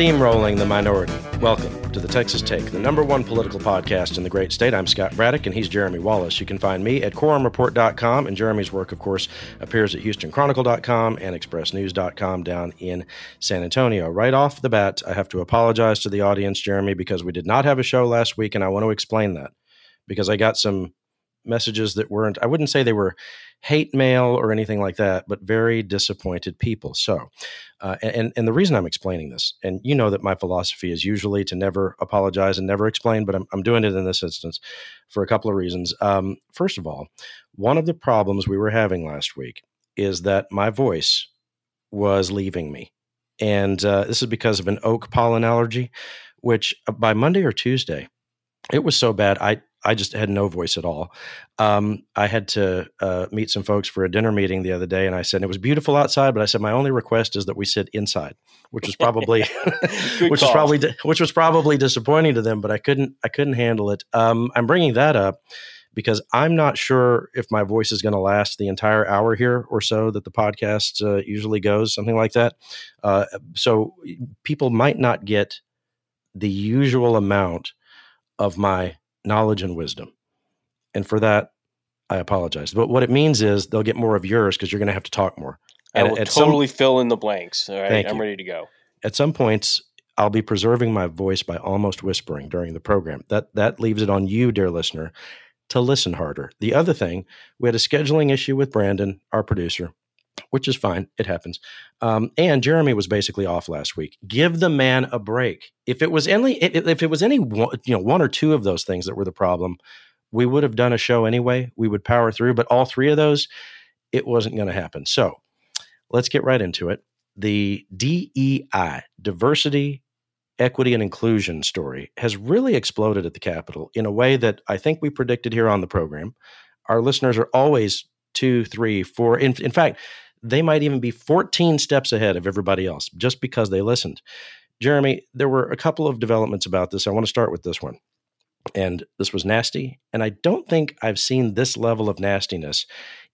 steamrolling the minority. Welcome to the Texas Take, the number one political podcast in the great state. I'm Scott Braddock, and he's Jeremy Wallace. You can find me at quorumreport.com, and Jeremy's work, of course, appears at houstonchronicle.com and expressnews.com down in San Antonio. Right off the bat, I have to apologize to the audience, Jeremy, because we did not have a show last week, and I want to explain that because I got some messages that weren't, I wouldn't say they were hate mail or anything like that, but very disappointed people. So, uh, and and the reason I'm explaining this, and you know that my philosophy is usually to never apologize and never explain, but I'm I'm doing it in this instance for a couple of reasons. Um, first of all, one of the problems we were having last week is that my voice was leaving me, and uh, this is because of an oak pollen allergy, which uh, by Monday or Tuesday, it was so bad I I just had no voice at all. Um, I had to uh, meet some folks for a dinner meeting the other day, and I said it was beautiful outside, but I said my only request is that we sit inside, which was probably which was probably which was probably disappointing to them, but I couldn't I couldn't handle it. Um, I'm bringing that up because I'm not sure if my voice is going to last the entire hour here or so that the podcast uh, usually goes, something like that. Uh, so people might not get the usual amount of my knowledge and wisdom. And for that, I apologize. But what it means is they'll get more of yours because you're going to have to talk more. I will totally some, fill in the blanks. All right. I'm you. ready to go. At some points, I'll be preserving my voice by almost whispering during the program. That that leaves it on you, dear listener, to listen harder. The other thing, we had a scheduling issue with Brandon, our producer, which is fine. It happens. Um, and Jeremy was basically off last week. Give the man a break. If it was any, if it was any, one, you know, one or two of those things that were the problem, we would have done a show anyway. We would power through. But all three of those, it wasn't going to happen. So let's get right into it. The DEI, diversity, equity, and inclusion story has really exploded at the Capitol in a way that I think we predicted here on the program. Our listeners are always two, three, four. In, in fact, they might even be 14 steps ahead of everybody else just because they listened. Jeremy, there were a couple of developments about this. I want to start with this one. And this was nasty. And I don't think I've seen this level of nastiness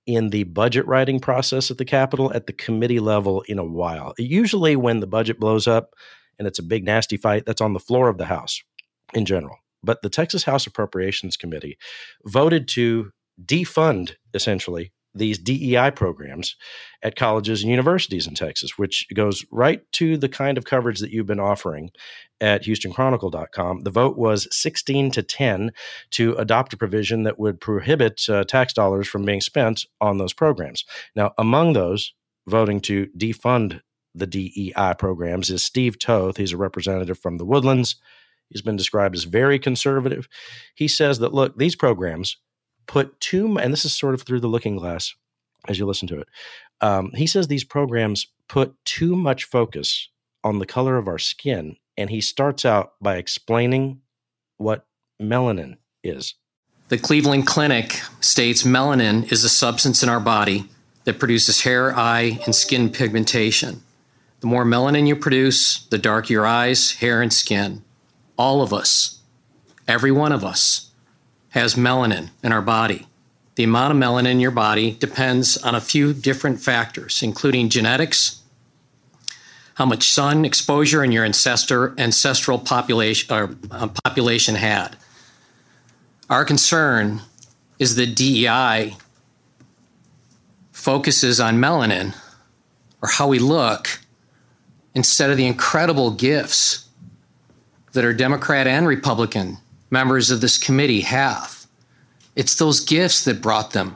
in the budget writing process at the Capitol at the committee level in a while. Usually, when the budget blows up and it's a big, nasty fight, that's on the floor of the House in general. But the Texas House Appropriations Committee voted to defund essentially these DEI programs at colleges and universities in Texas, which goes right to the kind of coverage that you've been offering at HoustonChronicle.com. The vote was 16 to 10 to adopt a provision that would prohibit uh, tax dollars from being spent on those programs. Now, among those voting to defund the DEI programs is Steve Toth. He's a representative from the Woodlands. He's been described as very conservative. He says that, look, these programs put too and this is sort of through the looking glass as you listen to it um, he says these programs put too much focus on the color of our skin and he starts out by explaining what melanin is. The cleveland clinic states melanin is a substance in our body that produces hair eye and skin pigmentation. The more melanin you produce the darker your eyes hair and skin. All of us. Every one of us has melanin in our body. The amount of melanin in your body depends on a few different factors, including genetics, how much sun exposure in your ancestor, ancestral population, or, uh, population had. Our concern is that DEI focuses on melanin or how we look instead of the incredible gifts that are Democrat and Republican members of this committee have. It's those gifts that brought them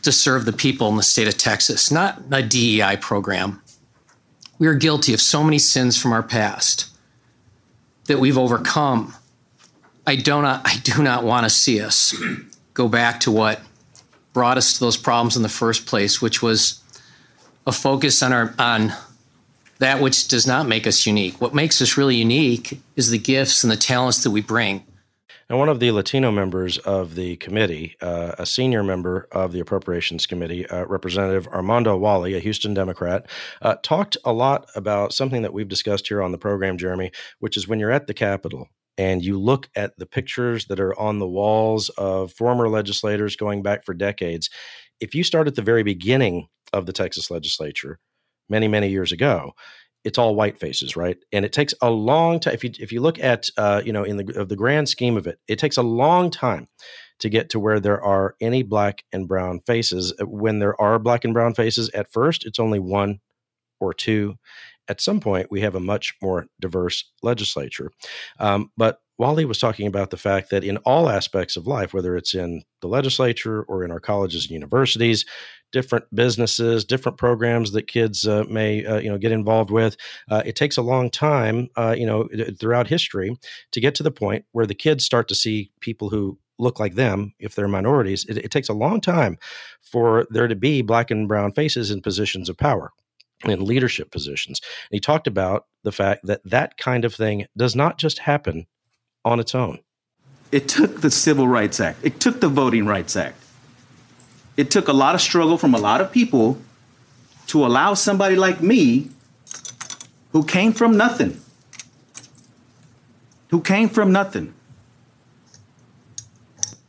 to serve the people in the state of Texas, not a DEI program. We are guilty of so many sins from our past that we've overcome. I do not, I do not want to see us go back to what brought us to those problems in the first place, which was a focus on our on that which does not make us unique. What makes us really unique is the gifts and the talents that we bring. And one of the Latino members of the committee, uh, a senior member of the Appropriations Committee, uh, Representative Armando Walle, a Houston Democrat, uh, talked a lot about something that we've discussed here on the program, Jeremy, which is when you're at the Capitol and you look at the pictures that are on the walls of former legislators going back for decades. If you start at the very beginning of the Texas legislature, many, many years ago, it's all white faces, right? And it takes a long time. If you if you look at uh, you know in the of the grand scheme of it, it takes a long time to get to where there are any black and brown faces. When there are black and brown faces, at first it's only one or two. At some point, we have a much more diverse legislature. Um, but Walle was talking about the fact that in all aspects of life, whether it's in the legislature or in our colleges and universities, different businesses, different programs that kids uh, may uh, you know get involved with. Uh, it takes a long time, uh, you know, throughout history to get to the point where the kids start to see people who look like them if they're minorities. It, it takes a long time for there to be black and brown faces in positions of power in leadership positions. And he talked about the fact that that kind of thing does not just happen on its own. It took the Civil Rights Act. It took the Voting Rights Act it took a lot of struggle from a lot of people to allow somebody like me who came from nothing who came from nothing.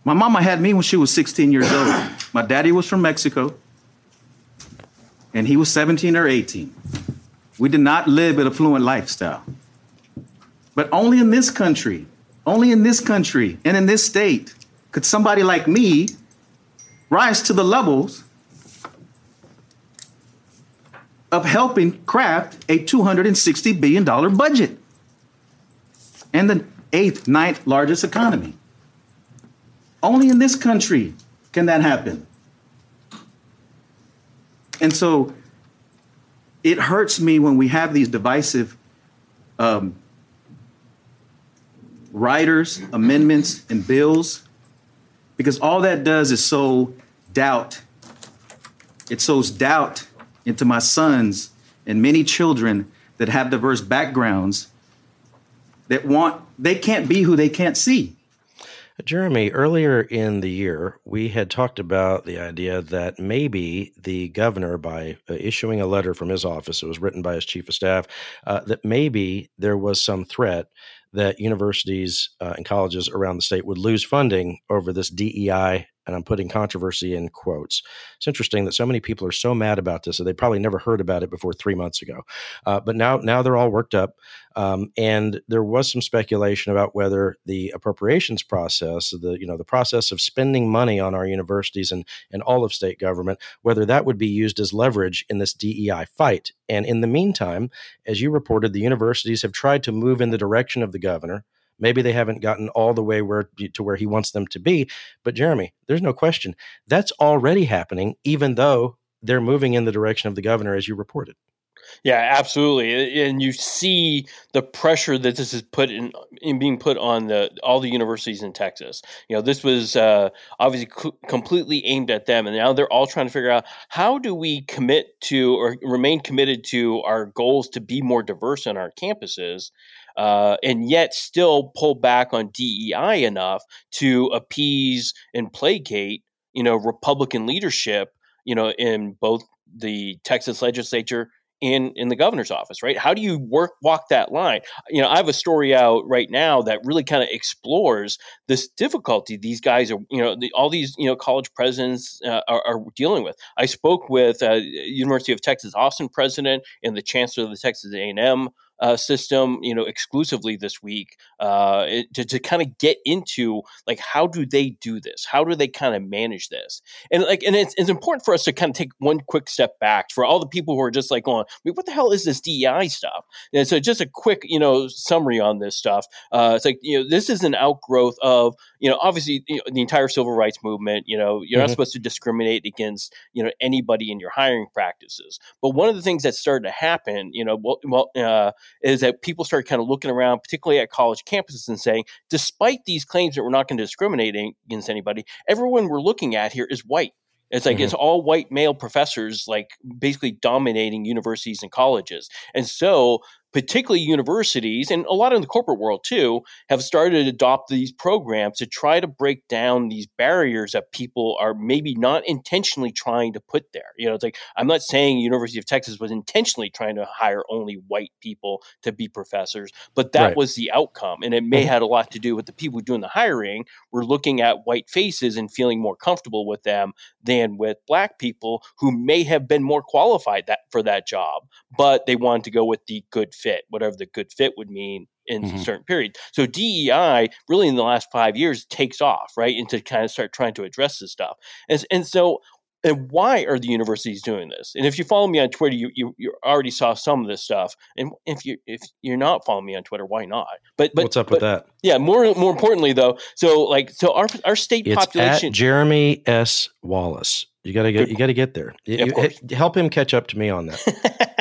My mama had me when she was 16 years old. My daddy was from mexico and he was 17 or 18 we did not live an affluent lifestyle. But only in this country only in this country and in this state could somebody like me rise to the levels of helping craft a $260 billion budget and the eighth, ninth largest economy. Only in this country can that happen. And so it hurts me when we have these divisive um, riders, amendments, and bills, because all that does is sow doubt. It sows doubt into my sons and many children that have diverse backgrounds that want, they can't be who they can't see. Jeremy, earlier in the year, we had talked about the idea that maybe the governor, by uh, issuing a letter from his office, it was written by his chief of staff, uh, that maybe there was some threat that universities uh, and colleges around the state would lose funding over this DEI and I'm putting controversy in quotes. It's interesting that so many people are so mad about this that they probably never heard about it before three months ago. Uh, but now, now they're all worked up, um, and there was some speculation about whether the appropriations process, the you know the process of spending money on our universities and and all of state government, whether that would be used as leverage in this DEI fight. And in the meantime, as you reported, the universities have tried to move in the direction of the governor. Maybe they haven't gotten all the way where to where he wants them to be. But Jeremy, there's no question that's already happening, even though they're moving in the direction of the governor, as you reported. Yeah, absolutely, and you see the pressure that this is put in, in being put on the all the universities in Texas. You know, this was uh, obviously co- completely aimed at them, and now they're all trying to figure out how do we commit to or remain committed to our goals to be more diverse on our campuses, uh, and yet still pull back on DEI enough to appease and placate, you know, Republican leadership, you know, in both the Texas legislature in in the governor's office, right? How do you work walk that line? You know, I have a story out right now that really kind of explores this difficulty these guys are, you know, the, all these you know college presidents uh, are, are, dealing with. I spoke with uh, University of Texas Austin president and the chancellor of the Texas A and M uh, system, you know, exclusively this week uh, it, to, to kind of get into like how do they do this? How do they kind of manage this? And like, and it's, it's important for us to kind of take one quick step back for all the people who are just like going, I mean, what the hell is this DEI stuff? And so just a quick, you know, summary on this stuff. Uh, it's like you know, this is an outgrowth of you know, obviously you know, the entire civil rights movement. You know, you're mm-hmm. not supposed to discriminate against you know anybody in your hiring practices. But one of the things that started to happen, you know, well, well uh, is that people started kind of looking around, particularly at college campuses, and saying, despite these claims that we're not going to discriminate against anybody, everyone we're looking at here is white. It's like mm-hmm. it's all white male professors, like basically dominating universities and colleges. And so particularly universities and a lot in the corporate world too, have started to adopt these programs to try to break down these barriers that people are maybe not intentionally trying to put there. You know, it's like I'm not saying University of Texas was intentionally trying to hire only white people to be professors, but that Right. was the outcome, and it may Mhm. had a lot to do with the people doing the hiring were looking at white faces and feeling more comfortable with them than with black people who may have been more qualified that for that job, but they wanted to go with the good fit, whatever the good fit would mean in Mhm. a certain period. So DEI really in the last five years takes off, right? And to kind of start trying to address this stuff. And, and so and why are the universities doing this? And if you follow me on Twitter, you, you you already saw some of this stuff. And if you if you're not following me on Twitter, why not? But but What's up but, with that? Yeah, more more importantly though, so like so our our state It's population at Jeremy S. Wallace. You gotta get. You gotta get there. You- Yeah, of you- course. Eh, help him catch up to me on that.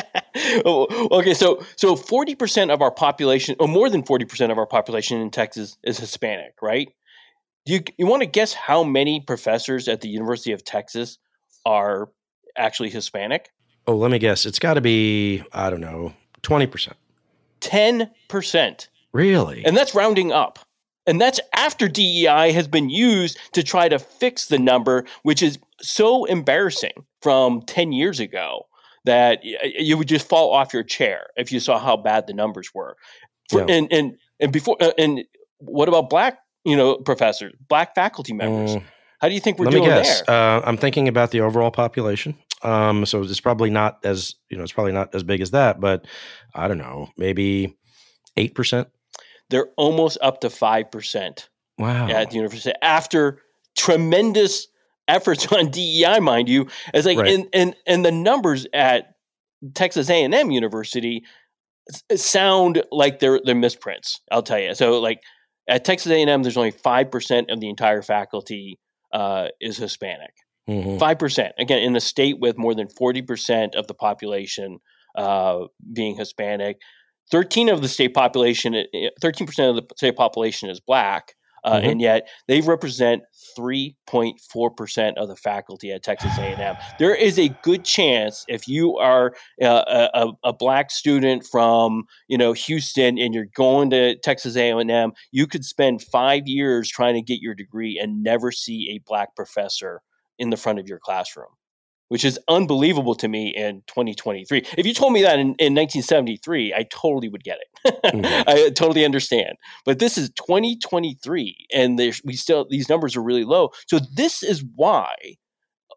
Oh, okay, so so forty percent of our population, or more than forty percent of our population in Texas, is Hispanic, right? You you want to guess how many professors at the University of Texas are actually Hispanic? Oh, let me guess. It's got to be. I don't know. Twenty percent. Ten percent, Really? and that's rounding up. And that's after DEI has been used to try to fix the number, which is so embarrassing from 10 years ago that you would just fall off your chair if you saw how bad the numbers were. Yeah. And and and before uh, and what about black, you know, professors, black faculty members? Mm, How do you think we're let me guess. there? Uh, I'm thinking about the overall population. Um, so it's probably not as you know. It's probably not as big as that, but I don't know. Maybe eight percent. They're almost up to 5%. Wow. at the university after tremendous efforts on DEI, mind you. It's like Right. and and and the numbers at Texas A and M University sound like they're they're misprints. I'll tell you. So like at Texas A and M, there's only five percent of the entire faculty uh, is Hispanic. Mhm. Five percent again in a state with more than forty percent of the population uh, being Hispanic. Thirteen of the state population, thirteen percent of the state population is black, uh, Mhm. and yet they represent three point four percent of the faculty at Texas A and M. There is a good chance if you are uh, a, a, a black student from you know Houston and you're going to Texas A and M, you could spend five years trying to get your degree and never see a black professor in the front of your classroom, which is unbelievable to me in 2023. If you told me that in, in 1973, I totally would get it. Mhm. I totally understand. But this is 2023, and we still these numbers are really low. So this is why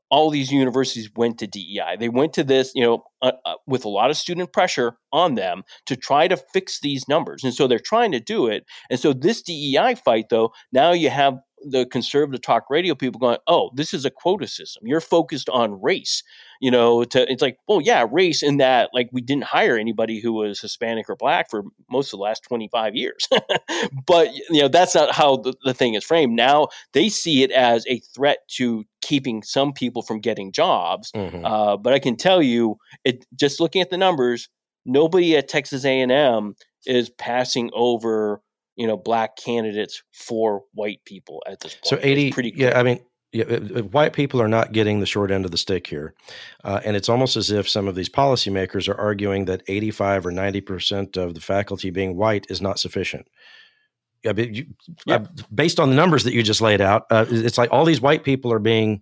all these universities went to DEI. They went to this, you know, uh, uh, with a lot of student pressure on them to try to fix these numbers. And so they're trying to do it. And so this DEI fight, though, now you have the conservative talk radio people going, "Oh, this is a quota system. You're focused on race." You know, to it's like, "Well, yeah, race in that like we didn't hire anybody who was Hispanic or black for most of the last 25 years." but you know, that's not how the, the thing is framed. Now they see it as a threat to keeping some people from getting jobs. Mhm. Uh, but I can tell you, it just looking at the numbers, nobody at Texas A and M is passing over, you know, black candidates for white people at this point. So It's eighty. pretty clear. yeah, I mean, yeah, uh, uh, white people are not getting the short end of the stick here, uh, and it's almost as if some of these policymakers are arguing that eighty-five or ninety percent of the faculty being white is not sufficient. I mean, you, Yeah. uh, based on the numbers that you just laid out, uh, it's like all these white people are being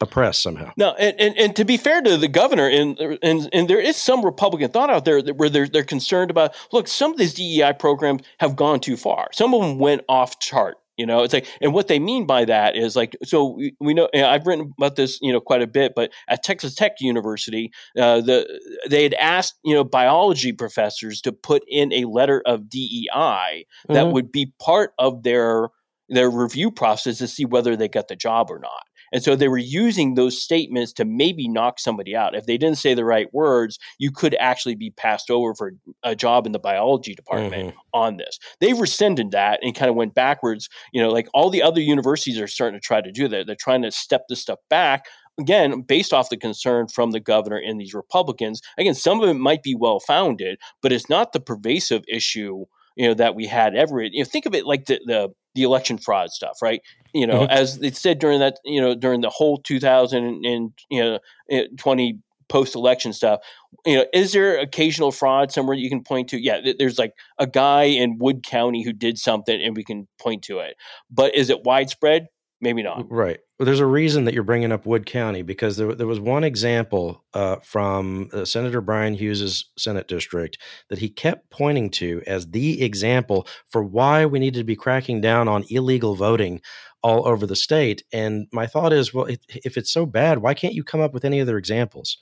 oppressed somehow. No, and, and, and to be fair to the governor, and, and and there is some Republican thought out there that where they're they're concerned about. Look, some of these DEI programs have gone too far. Some of them went off chart. You know, it's like, and what they mean by that is like, so we, we know. I've written about this, you know, quite a bit. But at Texas Tech University, uh, the they had asked, you know, biology professors to put in a letter of DEI that Mhm. would be part of their their review process to see whether they got the job or not. And so they were using those statements to maybe knock somebody out. If they didn't say the right words, you could actually be passed over for a job in the biology department mm-hmm. on this. They rescinded that and kind of went backwards. You know, like all the other universities are starting to try to do that. They're trying to step this stuff back. Again, based off the concern from the governor and these Republicans. Again, some of it might be well founded, but it's not the pervasive issue you know that we had ever. You know, think of it like the the, the election fraud stuff, right? You know, Mhm. as it said during that, you know, during the whole 2000 and you know eh, 20 post election stuff. You know, is there occasional fraud somewhere you can point to? Yeah, there's like a guy in Wood County who did something, and we can point to it. But is it widespread? Maybe not. Right. Well, there's a reason that you're bringing up Wood County because there, there was one example uh, from uh, Senator Bryan Hughes's Senate district that he kept pointing to as the example for why we needed to be cracking down on illegal voting all over the state. And my thought is, well, if, if it's so bad, why can't you come up with any other examples?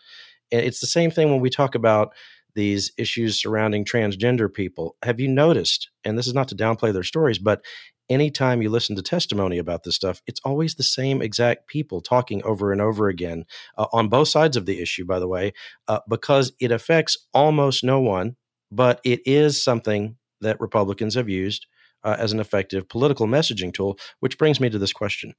And it's the same thing when we talk about these issues surrounding transgender people. Have you noticed, and this is not to downplay their stories, but anytime you listen to testimony about this stuff, it's always the same exact people talking over and over again uh, on both sides of the issue, by the way, uh, because it affects almost no one, but it is something that Republicans have used uh, as an effective political messaging tool, which brings me to this question.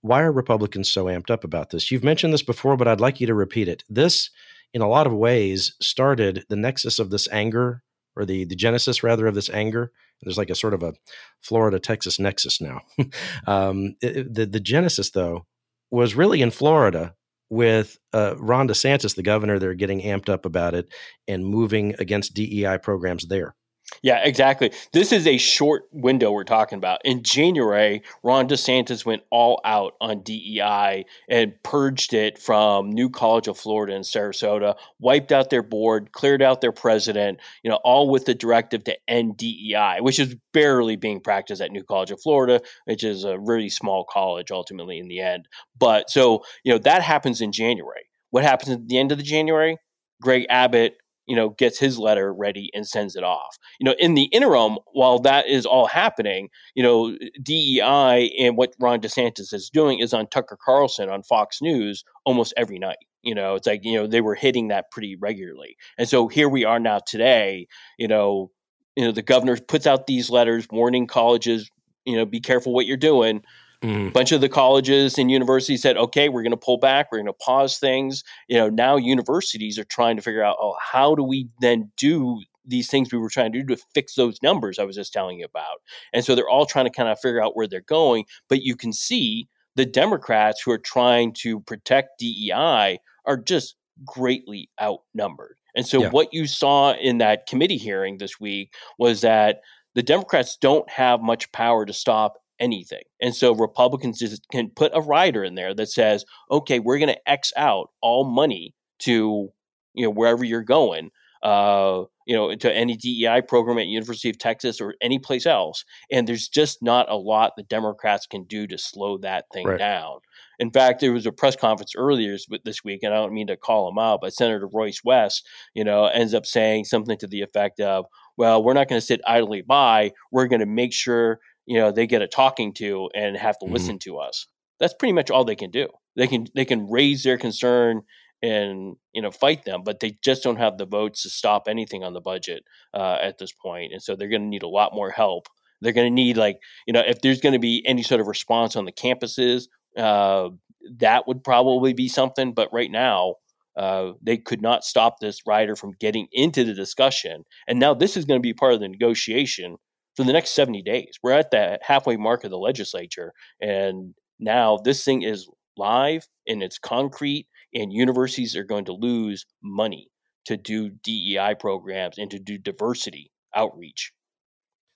Why are Republicans so amped up about this? You've mentioned this before, but I'd like you to repeat it. This, in a lot of ways, started the nexus of this anger, or the, the genesis, rather, of this anger. There's like a sort of a Florida Texas nexus now. um, it, the, the genesis, though, was really in Florida with uh, Ron DeSantis, the governor there, getting amped up about it and moving against DEI programs there. Yeah, exactly. This is a short window we're talking about. In January, Ron DeSantis went all out on DEI and purged it from New College of Florida and Sarasota, wiped out their board, cleared out their president, you know, all with the directive to end DEI, which is barely being practiced at New College of Florida, which is a really small college ultimately in the end. But so, you know, that happens in January. What happens at the end of the January? Greg Abbott you know, gets his letter ready and sends it off. You know, in the interim, while that is all happening, you know, DEI and what Ron DeSantis is doing is on Tucker Carlson on Fox News almost every night. You know, it's like, you know, they were hitting that pretty regularly. And so here we are now today, you know, you know, the governor puts out these letters warning colleges, you know, be careful what you're doing. Mm. A bunch of the colleges and universities said, okay, we're going to pull back. We're going to pause things. You know, now universities are trying to figure out, oh, how do we then do these things we were trying to do to fix those numbers I was just telling you about? And so they're all trying to kind of figure out where they're going. But you can see the Democrats who are trying to protect DEI are just greatly outnumbered. And so yeah. what you saw in that committee hearing this week was that the Democrats don't have much power to stop anything. And so Republicans just can put a rider in there that says, okay, we're going to X out all money to, you know, wherever you're going, uh, you know, to any DEI program at University of Texas or any place else. And there's just not a lot the Democrats can do to slow that thing right. down. In fact, there was a press conference earlier this week, and I don't mean to call him out, but Senator Royce West, you know, ends up saying something to the effect of, "Well, we're not going to sit idly by. We're going to make sure you know they get a talking to and have to mm-hmm. listen to us. That's pretty much all they can do. They can they can raise their concern and you know fight them but they just don't have the votes to stop anything on the budget uh, at this point and so they're going to need a lot more help. They're going to need like you know if there's going to be any sort of response on the campuses uh, that would probably be something but right now uh, they could not stop this rider from getting into the discussion and now this is going to be part of the negotiation for the next 70 days. We're at that halfway mark of the legislature. And now this thing is live and it's concrete, and universities are going to lose money to do DEI programs and to do diversity outreach.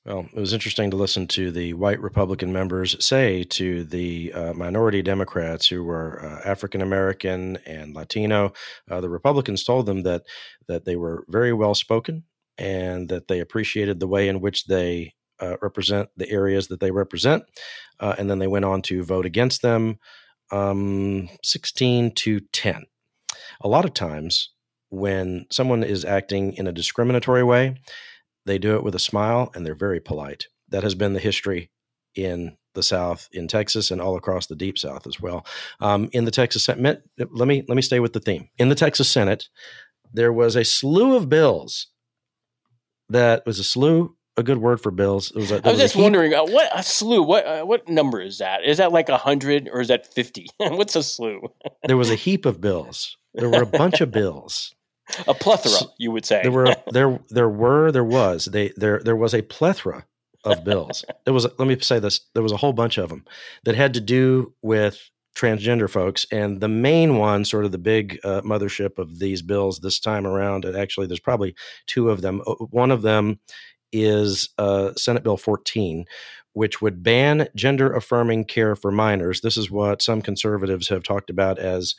Well, it was interesting to listen to the white Republican members say to the uh, minority Democrats who were uh, African American and Latino. Uh, the Republicans told them that that they were very well spoken and that they appreciated the way in which they uh, represent the areas that they represent. Uh, and then they went on to vote against them um, 16 to 10. A lot of times, when someone is acting in a discriminatory way, they do it with a smile and they're very polite. That has been the history in the South, in Texas, and all across the Deep South as well. Um, in the Texas Senate, let me let me stay with the theme. In the Texas Senate, there was a slew of bills that was a slew a good word for bills. Was a, I was just wondering uh, what a slew. What uh, what number is that? Is that like a hundred or is that fifty? What's a slew? there was a heap of bills. There were a bunch of bills. A plethora, so, you would say. There were there there were there was they there there was a plethora of bills. It was let me say this. There was a whole bunch of them that had to do with transgender folks. And the main one, sort of the big uh, mothership of these bills this time around, and actually there's probably two of them. One of them is uh, Senate Bill 14, which would ban gender affirming care for minors. This is what some conservatives have talked about as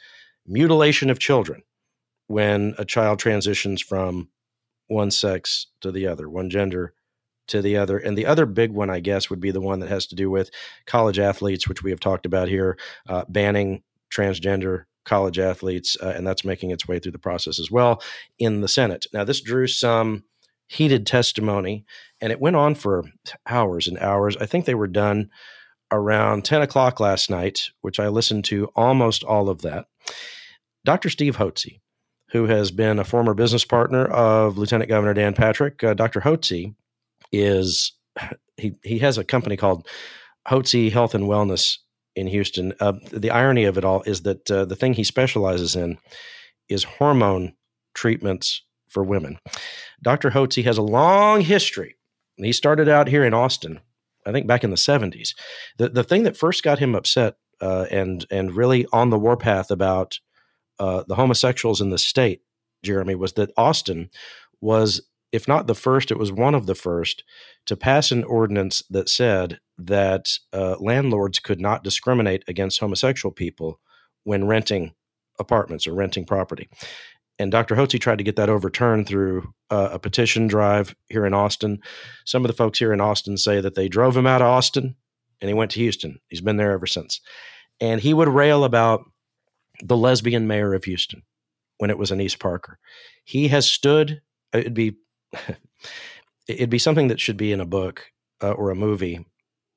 mutilation of children when a child transitions from one sex to the other, one gender to the other. And the other big one, I guess, would be the one that has to do with college athletes, which we have talked about here, uh, banning transgender college athletes, uh, and that's making its way through the process as well in the Senate. Now, this drew some heated testimony, and it went on for hours and hours. I think they were done around 10 o'clock last night, which I listened to almost all of that. Dr. Steve Hotze, who has been a former business partner of Lieutenant Governor Dan Patrick, uh, Dr. Hotze is he he has a company called Hotze Health and Wellness in Houston. Uh, the irony of it all is that uh, the thing he specializes in is hormone treatments for women. Dr. Hotze has a long history. He started out here in Austin, I think back in the 70s. The, the thing that first got him upset uh, and, and really on the warpath about uh, the homosexuals in the state, Jeremy, was that Austin was if not the first, it was one of the first to pass an ordinance that said that uh, landlords could not discriminate against homosexual people when renting apartments or renting property. And Dr. Hotze tried to get that overturned through uh, a petition drive here in Austin. Some of the folks here in Austin say that they drove him out of Austin and he went to Houston. He's been there ever since. And he would rail about the lesbian mayor of Houston when it was Annise Parker. He has stood, it'd be it'd be something that should be in a book uh, or a movie.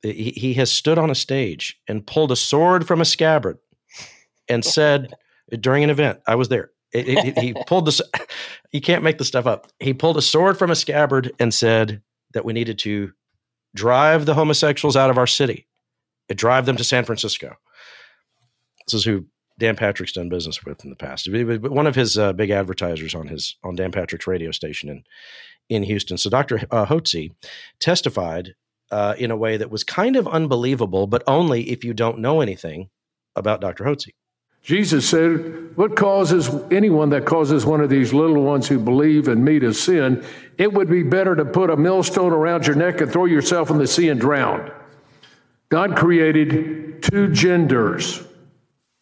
He, he has stood on a stage and pulled a sword from a scabbard and said during an event, I was there. It, it, he pulled this. You can't make the stuff up. He pulled a sword from a scabbard and said that we needed to drive the homosexuals out of our city, and drive them to San Francisco. This is who Dan Patrick's done business with in the past. One of his uh, big advertisers on his on Dan Patrick's radio station in in Houston. So Dr. Uh, Hotze testified uh, in a way that was kind of unbelievable, but only if you don't know anything about Dr. Hotze. Jesus said, What causes anyone that causes one of these little ones who believe in me to sin? It would be better to put a millstone around your neck and throw yourself in the sea and drown. God created two genders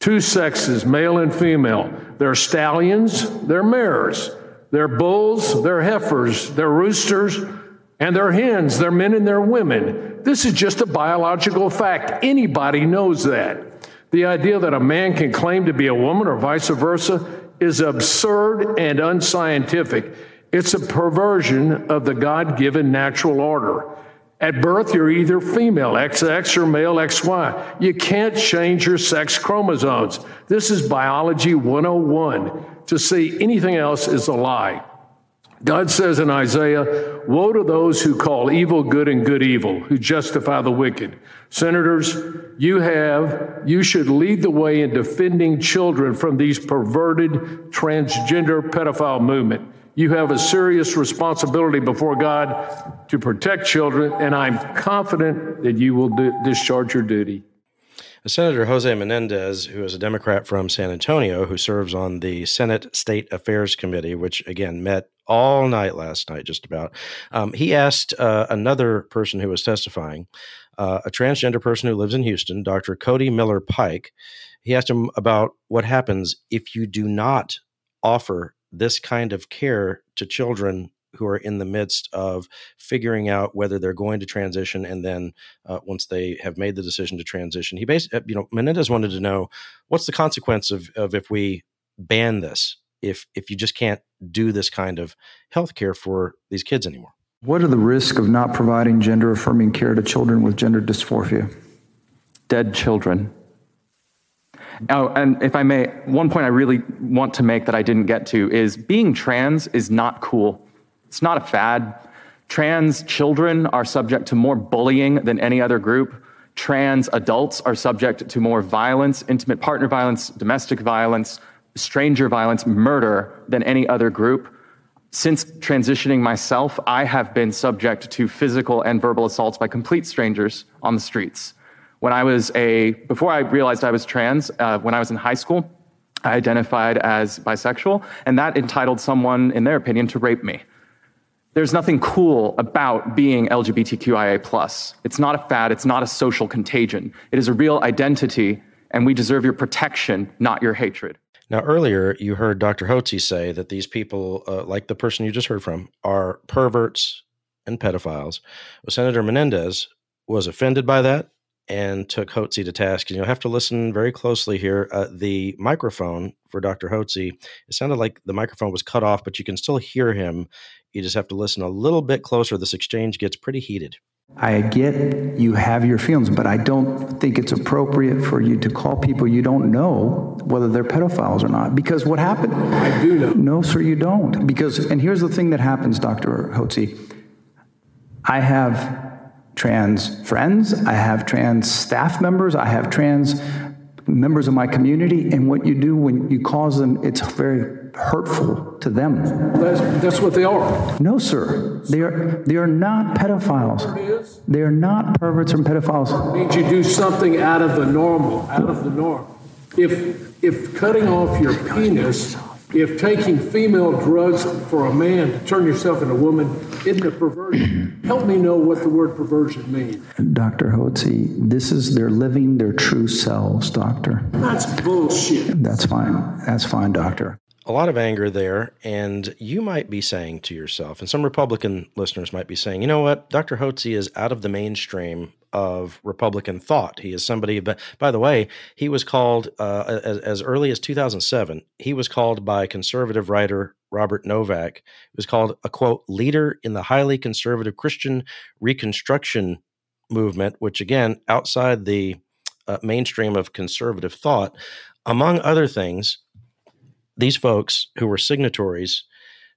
Two sexes, male and female. They're stallions, they're mares. They're bulls, they're heifers, they're roosters, and they're hens. They're men and they're women. This is just a biological fact. Anybody knows that. The idea that a man can claim to be a woman or vice versa is absurd and unscientific. It's a perversion of the God given natural order. At birth, you're either female, XX, or male, XY. You can't change your sex chromosomes. This is biology 101. To say anything else is a lie. God says in Isaiah, Woe to those who call evil good and good evil, who justify the wicked. Senators, you have, you should lead the way in defending children from these perverted transgender pedophile movement. You have a serious responsibility before God to protect children, and I'm confident that you will do, discharge your duty. Senator Jose Menendez, who is a Democrat from San Antonio, who serves on the Senate State Affairs Committee, which again met all night last night, just about, um, he asked uh, another person who was testifying, uh, a transgender person who lives in Houston, Dr. Cody Miller Pike, he asked him about what happens if you do not offer this kind of care to children who are in the midst of figuring out whether they're going to transition and then uh, once they have made the decision to transition he basically uh, you know menendez wanted to know what's the consequence of, of if we ban this if if you just can't do this kind of health care for these kids anymore? What are the risks of not providing gender affirming care to children with gender dysphoria dead children Oh, and if I may, one point I really want to make that I didn't get to is being trans is not cool. It's not a fad. Trans children are subject to more bullying than any other group. Trans adults are subject to more violence, intimate partner violence, domestic violence, stranger violence, murder than any other group. Since transitioning myself, I have been subject to physical and verbal assaults by complete strangers on the streets. When I was a, before I realized I was trans, uh, when I was in high school, I identified as bisexual, and that entitled someone, in their opinion, to rape me. There's nothing cool about being LGBTQIA. It's not a fad, it's not a social contagion. It is a real identity, and we deserve your protection, not your hatred. Now, earlier you heard Dr. Hotze say that these people, uh, like the person you just heard from, are perverts and pedophiles. Well, Senator Menendez was offended by that and took Hotze to task. And you'll have to listen very closely here. Uh, the microphone for Dr. Hotze, it sounded like the microphone was cut off, but you can still hear him. You just have to listen a little bit closer. This exchange gets pretty heated. I get you have your feelings, but I don't think it's appropriate for you to call people you don't know whether they're pedophiles or not. Because what happened? I do know. No, sir, you don't. Because, and here's the thing that happens, Dr. Hotze. I have trans friends, I have trans staff members, I have trans members of my community, and what you do when you cause them, it's very hurtful to them. That's, that's what they are. No, sir. They are, they are not pedophiles. They are not perverts and pedophiles. It means you do something out of the normal, out of the norm. If, if cutting off your penis if taking female drugs for a man to turn yourself into a woman isn't a perversion, help me know what the word perversion means. Dr. Hotze, this is they're living their true selves, doctor. That's bullshit. That's fine. That's fine, doctor. A lot of anger there, and you might be saying to yourself, and some Republican listeners might be saying, you know what, Dr. Hotze is out of the mainstream of Republican thought. He is somebody, but by the way, he was called uh, as, as, early as 2007. He was called by conservative writer Robert Novak. He was called a quote leader in the highly conservative Christian Reconstruction movement, which again, outside the uh, mainstream of conservative thought, among other things, these folks who were signatories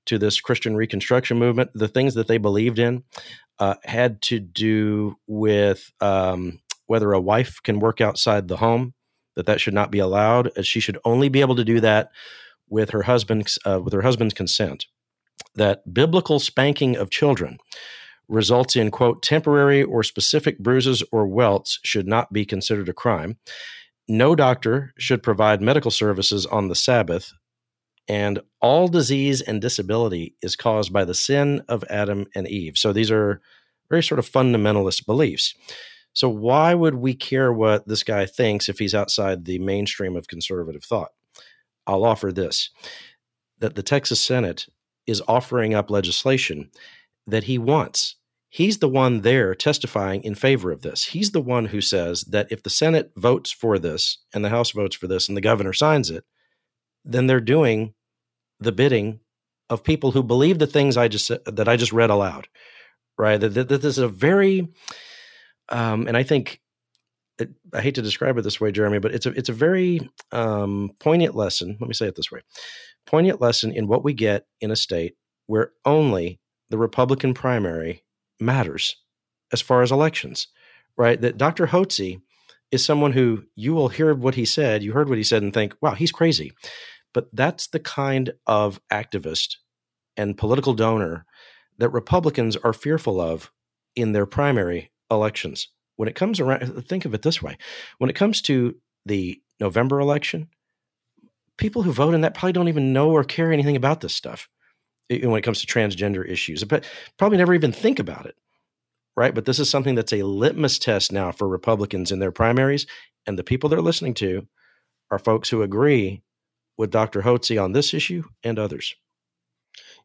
to this Christian Reconstruction movement, the things that they believed in uh, had to do with um, whether a wife can work outside the home, that that should not be allowed. As she should only be able to do that with her husband's uh, with her husband's consent. That biblical spanking of children results in quote temporary or specific bruises or welts should not be considered a crime. No doctor should provide medical services on the Sabbath and all disease and disability is caused by the sin of Adam and Eve. So these are very sort of fundamentalist beliefs. So why would we care what this guy thinks if he's outside the mainstream of conservative thought? I'll offer this that the Texas Senate is offering up legislation that he wants. He's the one there testifying in favor of this. He's the one who says that if the Senate votes for this and the House votes for this and the governor signs it, then they're doing the bidding of people who believe the things I just that I just read aloud, right? That, that, that this is a very, um, and I think it, I hate to describe it this way, Jeremy, but it's a it's a very um, poignant lesson. Let me say it this way: poignant lesson in what we get in a state where only the Republican primary matters as far as elections, right? That Dr. Hotze is someone who you will hear what he said, you heard what he said, and think, "Wow, he's crazy." But that's the kind of activist and political donor that Republicans are fearful of in their primary elections. When it comes around, think of it this way when it comes to the November election, people who vote in that probably don't even know or care anything about this stuff when it comes to transgender issues, but probably never even think about it. Right. But this is something that's a litmus test now for Republicans in their primaries. And the people they're listening to are folks who agree with Dr. Hotze on this issue and others.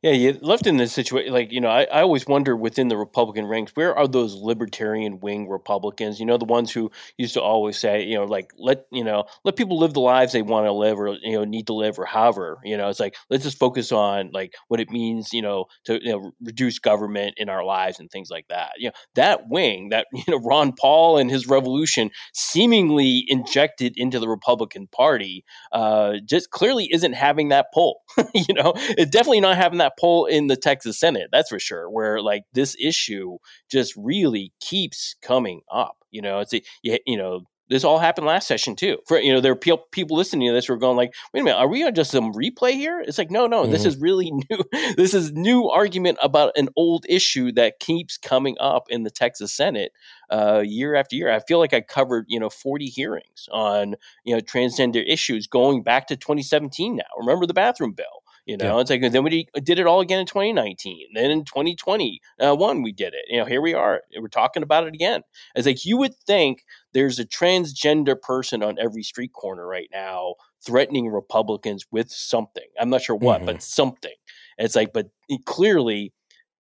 Yeah, you left in this situation. Like, you know, I, I always wonder within the Republican ranks, where are those libertarian wing Republicans? You know, the ones who used to always say, you know, like, let, you know, let people live the lives they want to live or, you know, need to live or however. You know, it's like, let's just focus on like what it means, you know, to you know, reduce government in our lives and things like that. You know, that wing, that, you know, Ron Paul and his revolution seemingly injected into the Republican Party uh, just clearly isn't having that pull. you know, it's definitely not having that that poll in the Texas Senate, that's for sure, where like this issue just really keeps coming up. You know, it's a, you, you know, this all happened last session too. For you know, there are people people listening to this who are going like, "Wait a minute, are we on just some replay here?" It's like, no, no, mm-hmm. this is really new. this is new argument about an old issue that keeps coming up in the Texas Senate uh, year after year. I feel like I covered you know forty hearings on you know transgender issues going back to 2017. Now, remember the bathroom bill? You know, yeah. it's like then we did it all again in 2019. Then in 2021, uh, we did it. You know, here we are. We're talking about it again. It's like you would think there's a transgender person on every street corner right now threatening Republicans with something. I'm not sure what, mm-hmm. but something. it's like, but clearly,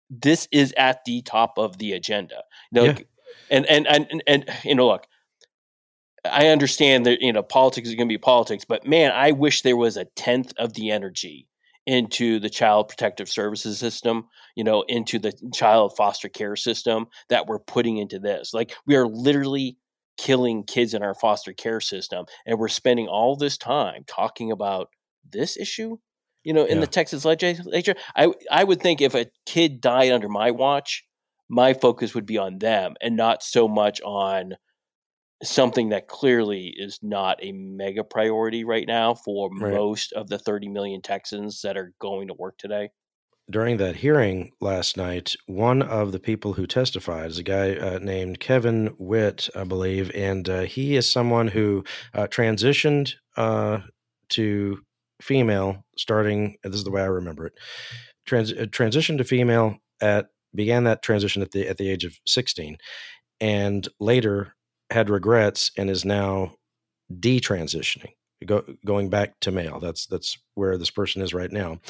this is at the top of the agenda. You know, yeah. and, and and and and you know, look. I understand that you know politics is going to be politics, but man, I wish there was a tenth of the energy into the child protective services system, you know, into the child foster care system that we're putting into this. Like we are literally killing kids in our foster care system and we're spending all this time talking about this issue you know in yeah. the texas legislature i i would think if a kid died under my watch my focus would be on them and not so much on something that clearly is not a mega priority right now for right. most of the 30 million Texans that are going to work today. During that hearing last night, one of the people who testified is a guy uh, named Kevin Witt, I believe, and uh, he is someone who uh, transitioned uh, to female starting. This is the way I remember it. Trans- uh, transitioned to female at began that transition at the at the age of 16 and later had regrets and is now detransitioning, go, going back to male. That's that's where this person is right now,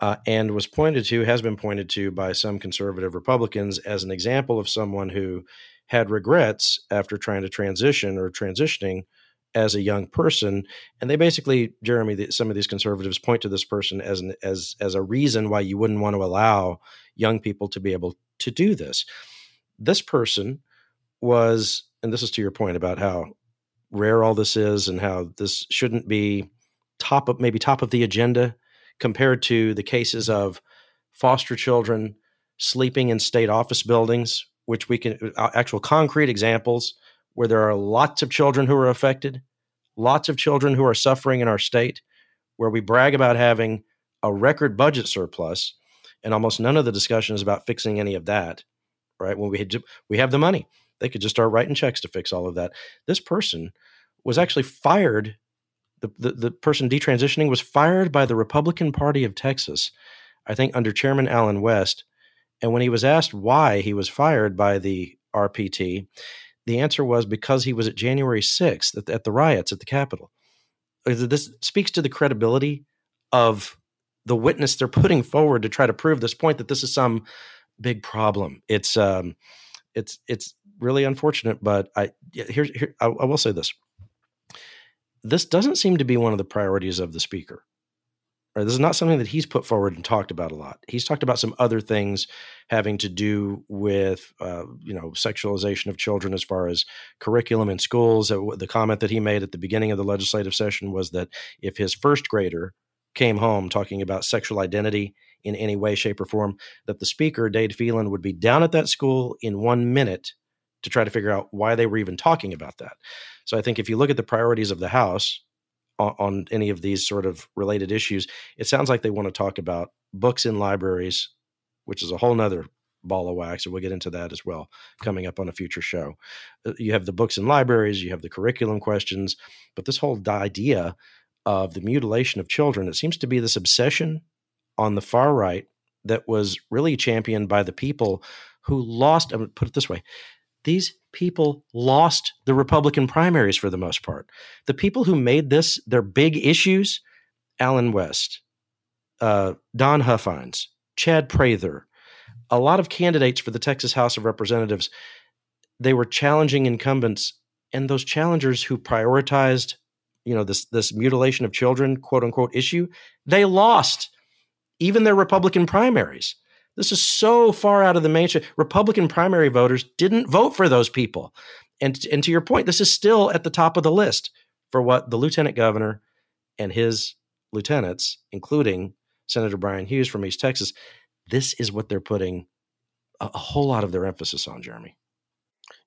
uh, and was pointed to has been pointed to by some conservative Republicans as an example of someone who had regrets after trying to transition or transitioning as a young person. And they basically jeremy some of these conservatives point to this person as an as as a reason why you wouldn't want to allow young people to be able to do this. This person was and this is to your point about how rare all this is and how this shouldn't be top of maybe top of the agenda compared to the cases of foster children sleeping in state office buildings which we can uh, actual concrete examples where there are lots of children who are affected lots of children who are suffering in our state where we brag about having a record budget surplus and almost none of the discussion is about fixing any of that right? When we we have the money they could just start writing checks to fix all of that. This person was actually fired. The, the, the person detransitioning was fired by the Republican Party of Texas, I think under Chairman Allen West. And when he was asked why he was fired by the RPT, the answer was because he was at January 6th at, at the riots at the Capitol. This speaks to the credibility of the witness they're putting forward to try to prove this point that this is some big problem. It's um, it's it's really unfortunate. But I here, here I, I will say this: this doesn't seem to be one of the priorities of the speaker. Right? This is not something that he's put forward and talked about a lot. He's talked about some other things having to do with, uh, you know, sexualization of children as far as curriculum in schools. Uh, the comment that he made at the beginning of the legislative session was that if his first grader came home talking about sexual identity in any way, shape, or form, that the speaker, Dade Phelan, would be down at that school in one minute to try to figure out why they were even talking about that. So I think if you look at the priorities of the House on, on any of these sort of related issues, it sounds like they want to talk about books in libraries, which is a whole nother ball of wax, and we'll get into that as well coming up on a future show. Uh, you have the books in libraries, you have the curriculum questions, but this whole idea of the mutilation of children, it seems to be this obsession on the far right that was really championed by the people who lost, I'm put it this way, these people lost the Republican primaries for the most part. The people who made this their big issues Allen West, uh, Don Huffines, Chad Prather, a lot of candidates for the Texas House of Representatives, they were challenging incumbents, and those challengers who prioritized, you know, this this mutilation of children, quote unquote, issue, they lost even their Republican primaries. This is so far out of the mainstream. Republican primary voters didn't vote for those people. And, and to your point, this is still at the top of the list for what the lieutenant governor and his lieutenants, including Senator Bryan Hughes from East Texas, this is what they're putting a, a whole lot of their emphasis on, Jeremy.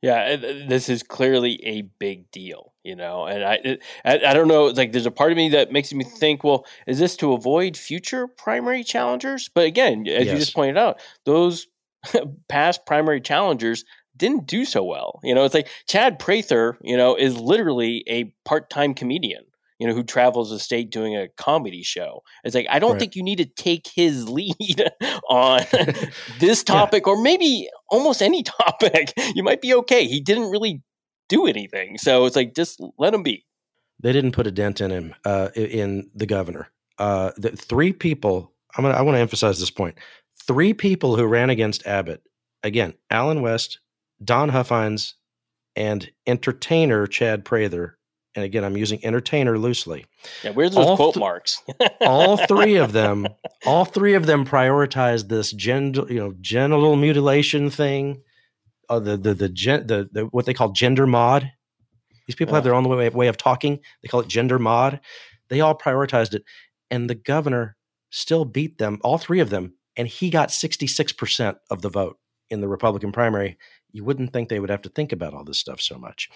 Yeah, this is clearly a big deal, you know, and I, I, I don't know. Like, there's a part of me that makes me think, well, is this to avoid future primary challengers? But again, as yes. you just pointed out, those past primary challengers didn't do so well. You know, it's like Chad Prather, you know, is literally a part-time comedian you know, who travels the state doing a comedy show. It's like I don't right. think you need to take his lead on this topic yeah. or maybe almost any topic. You might be okay. He didn't really do anything, so it's like just let him be. They didn't put a dent in him uh, in the governor. Uh, the three people. I'm gonna. I want to emphasize this point. Three people who ran against Abbott. Again, Allen West, Don Huffines, and entertainer Chad Prather and again, I'm using entertainer loosely. Yeah, where's those all quote th- marks? all three of them, all three of them prioritized this gender, you know, genital mutilation thing, uh, the, the the gen, the the what they call gender mod. These people yeah. have their own way, way of talking. They call it gender mod. They all prioritized it, and the governor still beat them, all three of them, and he got 66% of the vote in the Republican primary. You wouldn't think they would have to think about all this stuff so much.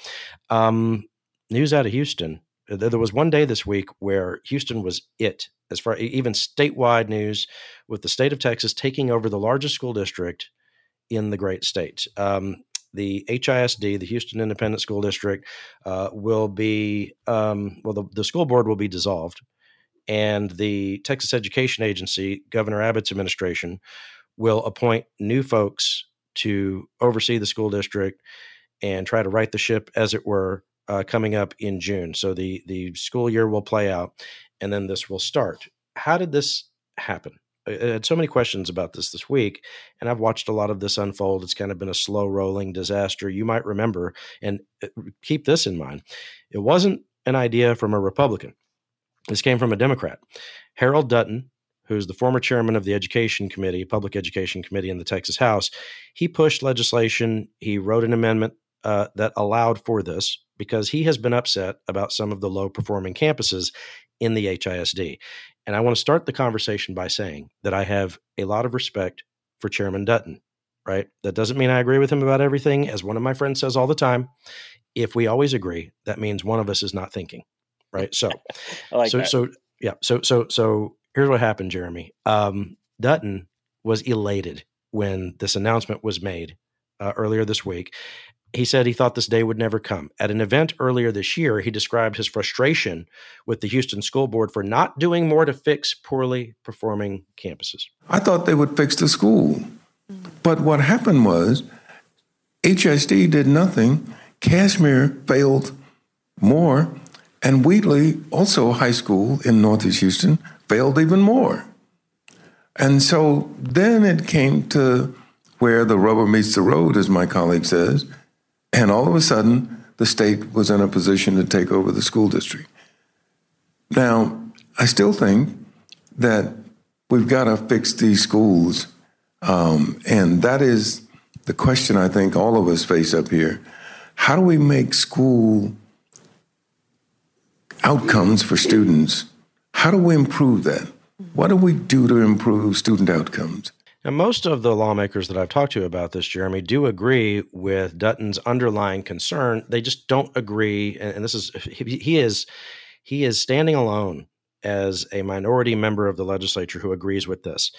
Um, news out of Houston. Uh, there was one day this week where Houston was it, as far even statewide news, with the state of Texas taking over the largest school district in the great state. Um, the HISD, the Houston Independent School District, uh, will be um, well. The, the school board will be dissolved, and the Texas Education Agency, Governor Abbott's administration, will appoint new folks to oversee the school district and try to right the ship, as it were, uh, coming up in June. So the the school year will play out, and then this will start. How did this happen? I had so many questions about this this week, and I've watched a lot of this unfold. It's kind of been a slow rolling disaster. You might remember, and uh, keep this in mind: it wasn't an idea from a Republican. This came from a Democrat, Harold Dutton, who's the former chairman of the Education Committee, Public Education Committee in the Texas House. He pushed legislation. He wrote an amendment uh, that allowed for this because he has been upset about some of the low performing campuses in the HISD. And I want to start the conversation by saying that I have a lot of respect for Chairman Dutton, right? That doesn't mean I agree with him about everything. As one of my friends says all the time, if we always agree, that means one of us is not thinking, right? So, like so, that. so, yeah. So, so, so here's what happened, Jeremy. Um, Dutton was elated when this announcement was made uh, earlier this week. He said he thought this day would never come. At an event earlier this year, he described his frustration with the Houston School Board for not doing more to fix poorly performing campuses. I thought they would fix the school. But what happened was HSD did nothing, Kashmere failed more, and Wheatley, also a high school in Northeast Houston, failed even more. And so then it came to where the rubber meets the road, as my colleague says, and all of a sudden, the state was in a position to take over the school district. Now, I still think that we've got to fix these schools. Um, and that is the question I think all of us face up here. How do we make school outcomes for students? How do we improve that? What do we do to improve student outcomes? Now, most of the lawmakers that I've talked to about this, Jeremy, do agree with Dutton's underlying concern. They just don't agree, and this is he is he is standing alone as a minority member of the legislature who agrees with this.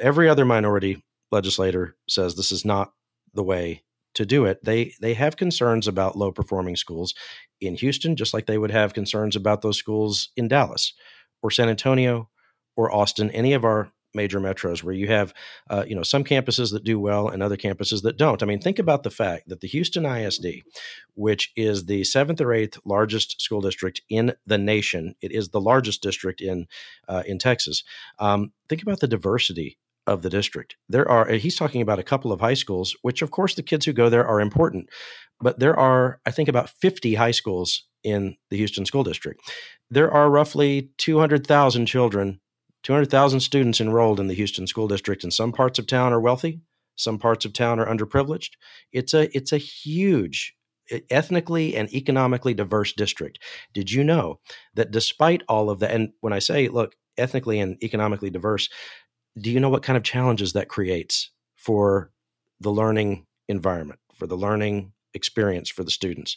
Every other minority legislator says this is not the way to do it. They they have concerns about low performing schools in Houston, just like they would have concerns about those schools in Dallas or San Antonio or Austin, any of our major metros where you have uh, you know some campuses that do well and other campuses that don't. I mean think about the fact that the houston isd which is the seventh or eighth largest school district in the nation it is the largest district in uh, in texas um, think about the diversity of the district. There are he's talking about a couple of high schools which of course the kids who go there are important but there are i think about 50 high schools in the houston school district. There are roughly 200000 children 200,000 students enrolled in the Houston School District, and some parts of town are wealthy, some parts of town are underprivileged. It's a it's a huge ethnically and economically diverse district. Did you know that despite all of that, and when I say look ethnically and economically diverse, do you know what kind of challenges that creates for the learning environment, for the learning experience for the students.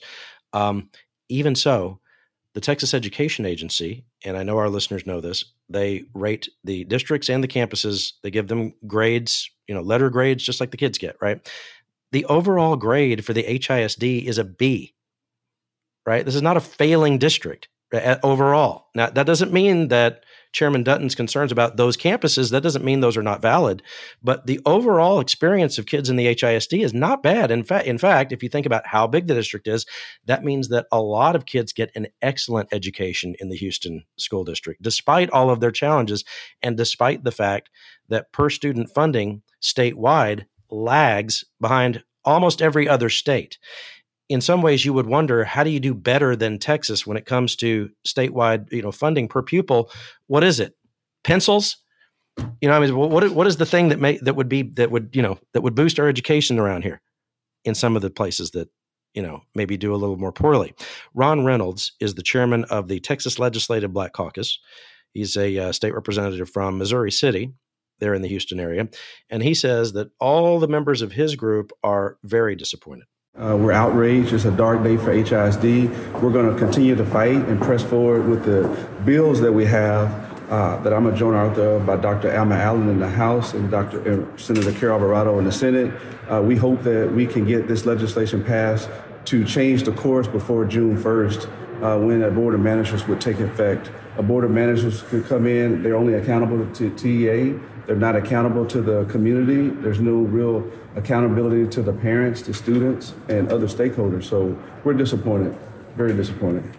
Um, even so, the Texas Education Agency, and I know our listeners know this, they rate the districts and the campuses, they give them grades, you know, letter grades, just like the kids get, right? The overall grade for the HISD is a B, right? This is not a failing district eh, overall. Now, that doesn't mean that Chairman Dutton's concerns about those campuses, that doesn't mean those are not valid. But the overall experience of kids in the HISD is not bad. In fact, in fact, if you think about how big the district is, that means that a lot of kids get an excellent education in the Houston school district, despite all of their challenges, and despite the fact that per student funding statewide lags behind almost every other state in some ways you would wonder how do you do better than Texas when it comes to statewide you know funding per pupil? What is it? Pencils? You know I mean what what is the thing that may that would be that would you know that would boost our education around here in some of the places that you know maybe do a little more poorly? Ron Reynolds is the chairman of the Texas Legislative Black Caucus. He's a uh, state representative from Missouri City there in the Houston area and he says that all the members of his group are very disappointed uh, we're outraged. It's a dark day for HISD. We're going to continue to fight and press forward with the bills that we have uh, that I'm a joint author of by Dr. Alma Allen in the House and Dr. Uh, Senator Carol Alvarado in the Senate. Uh, we hope that we can get this legislation passed to change the course before June 1st uh, when a board of managers would take effect. A board of managers could come in, they're only accountable to TEA they're not accountable to the community. There's no real accountability to the parents, the students, and other stakeholders. So we're disappointed, very disappointed.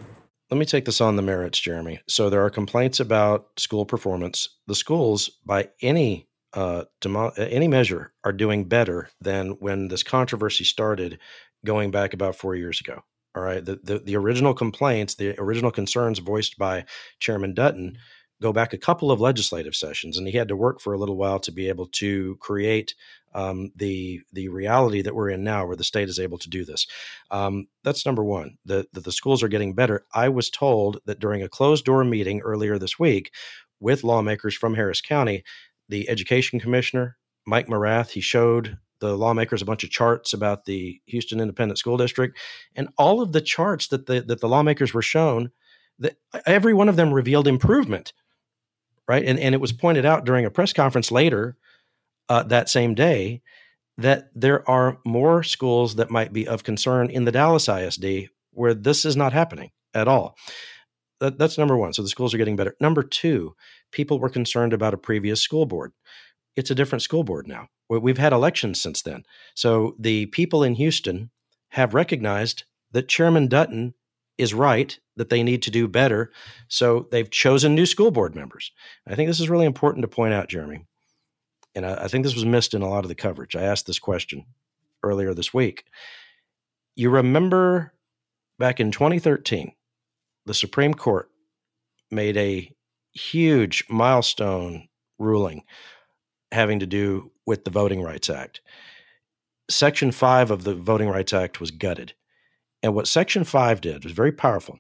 Let me take this on the merits, Jeremy. So there are complaints about school performance. The schools, by any uh, demo- any measure, are doing better than when this controversy started, going back about four years ago. All right, the, the, the original complaints, the original concerns voiced by Chairman Dutton go back a couple of legislative sessions, and he had to work for a little while to be able to create um, the the reality that we're in now, where the state is able to do this. Um, that's number one. That the, the schools are getting better. I was told that during a closed door meeting earlier this week with lawmakers from Harris County, the education commissioner Mike Morath he showed the lawmakers a bunch of charts about the Houston Independent School District, and all of the charts that the that the lawmakers were shown that every one of them revealed improvement right? And and it was pointed out during a press conference later uh, that same day that there are more schools that might be of concern in the Dallas ISD where this is not happening at all. That, that's number one. So the schools are getting better. Number two, people were concerned about a previous school board. It's a different school board now. We've had elections since then. So the people in Houston have recognized that Chairman Dutton is right that they need to do better. So they've chosen new school board members. I think this is really important to point out, Jeremy. And I, I, think this was missed in a lot of the coverage. I asked this question earlier this week. You remember back in 2013, the Supreme Court made a huge milestone ruling having to do with the Voting Rights Act. Section 5 of the Voting Rights Act was gutted and what Section 5 did was very powerful.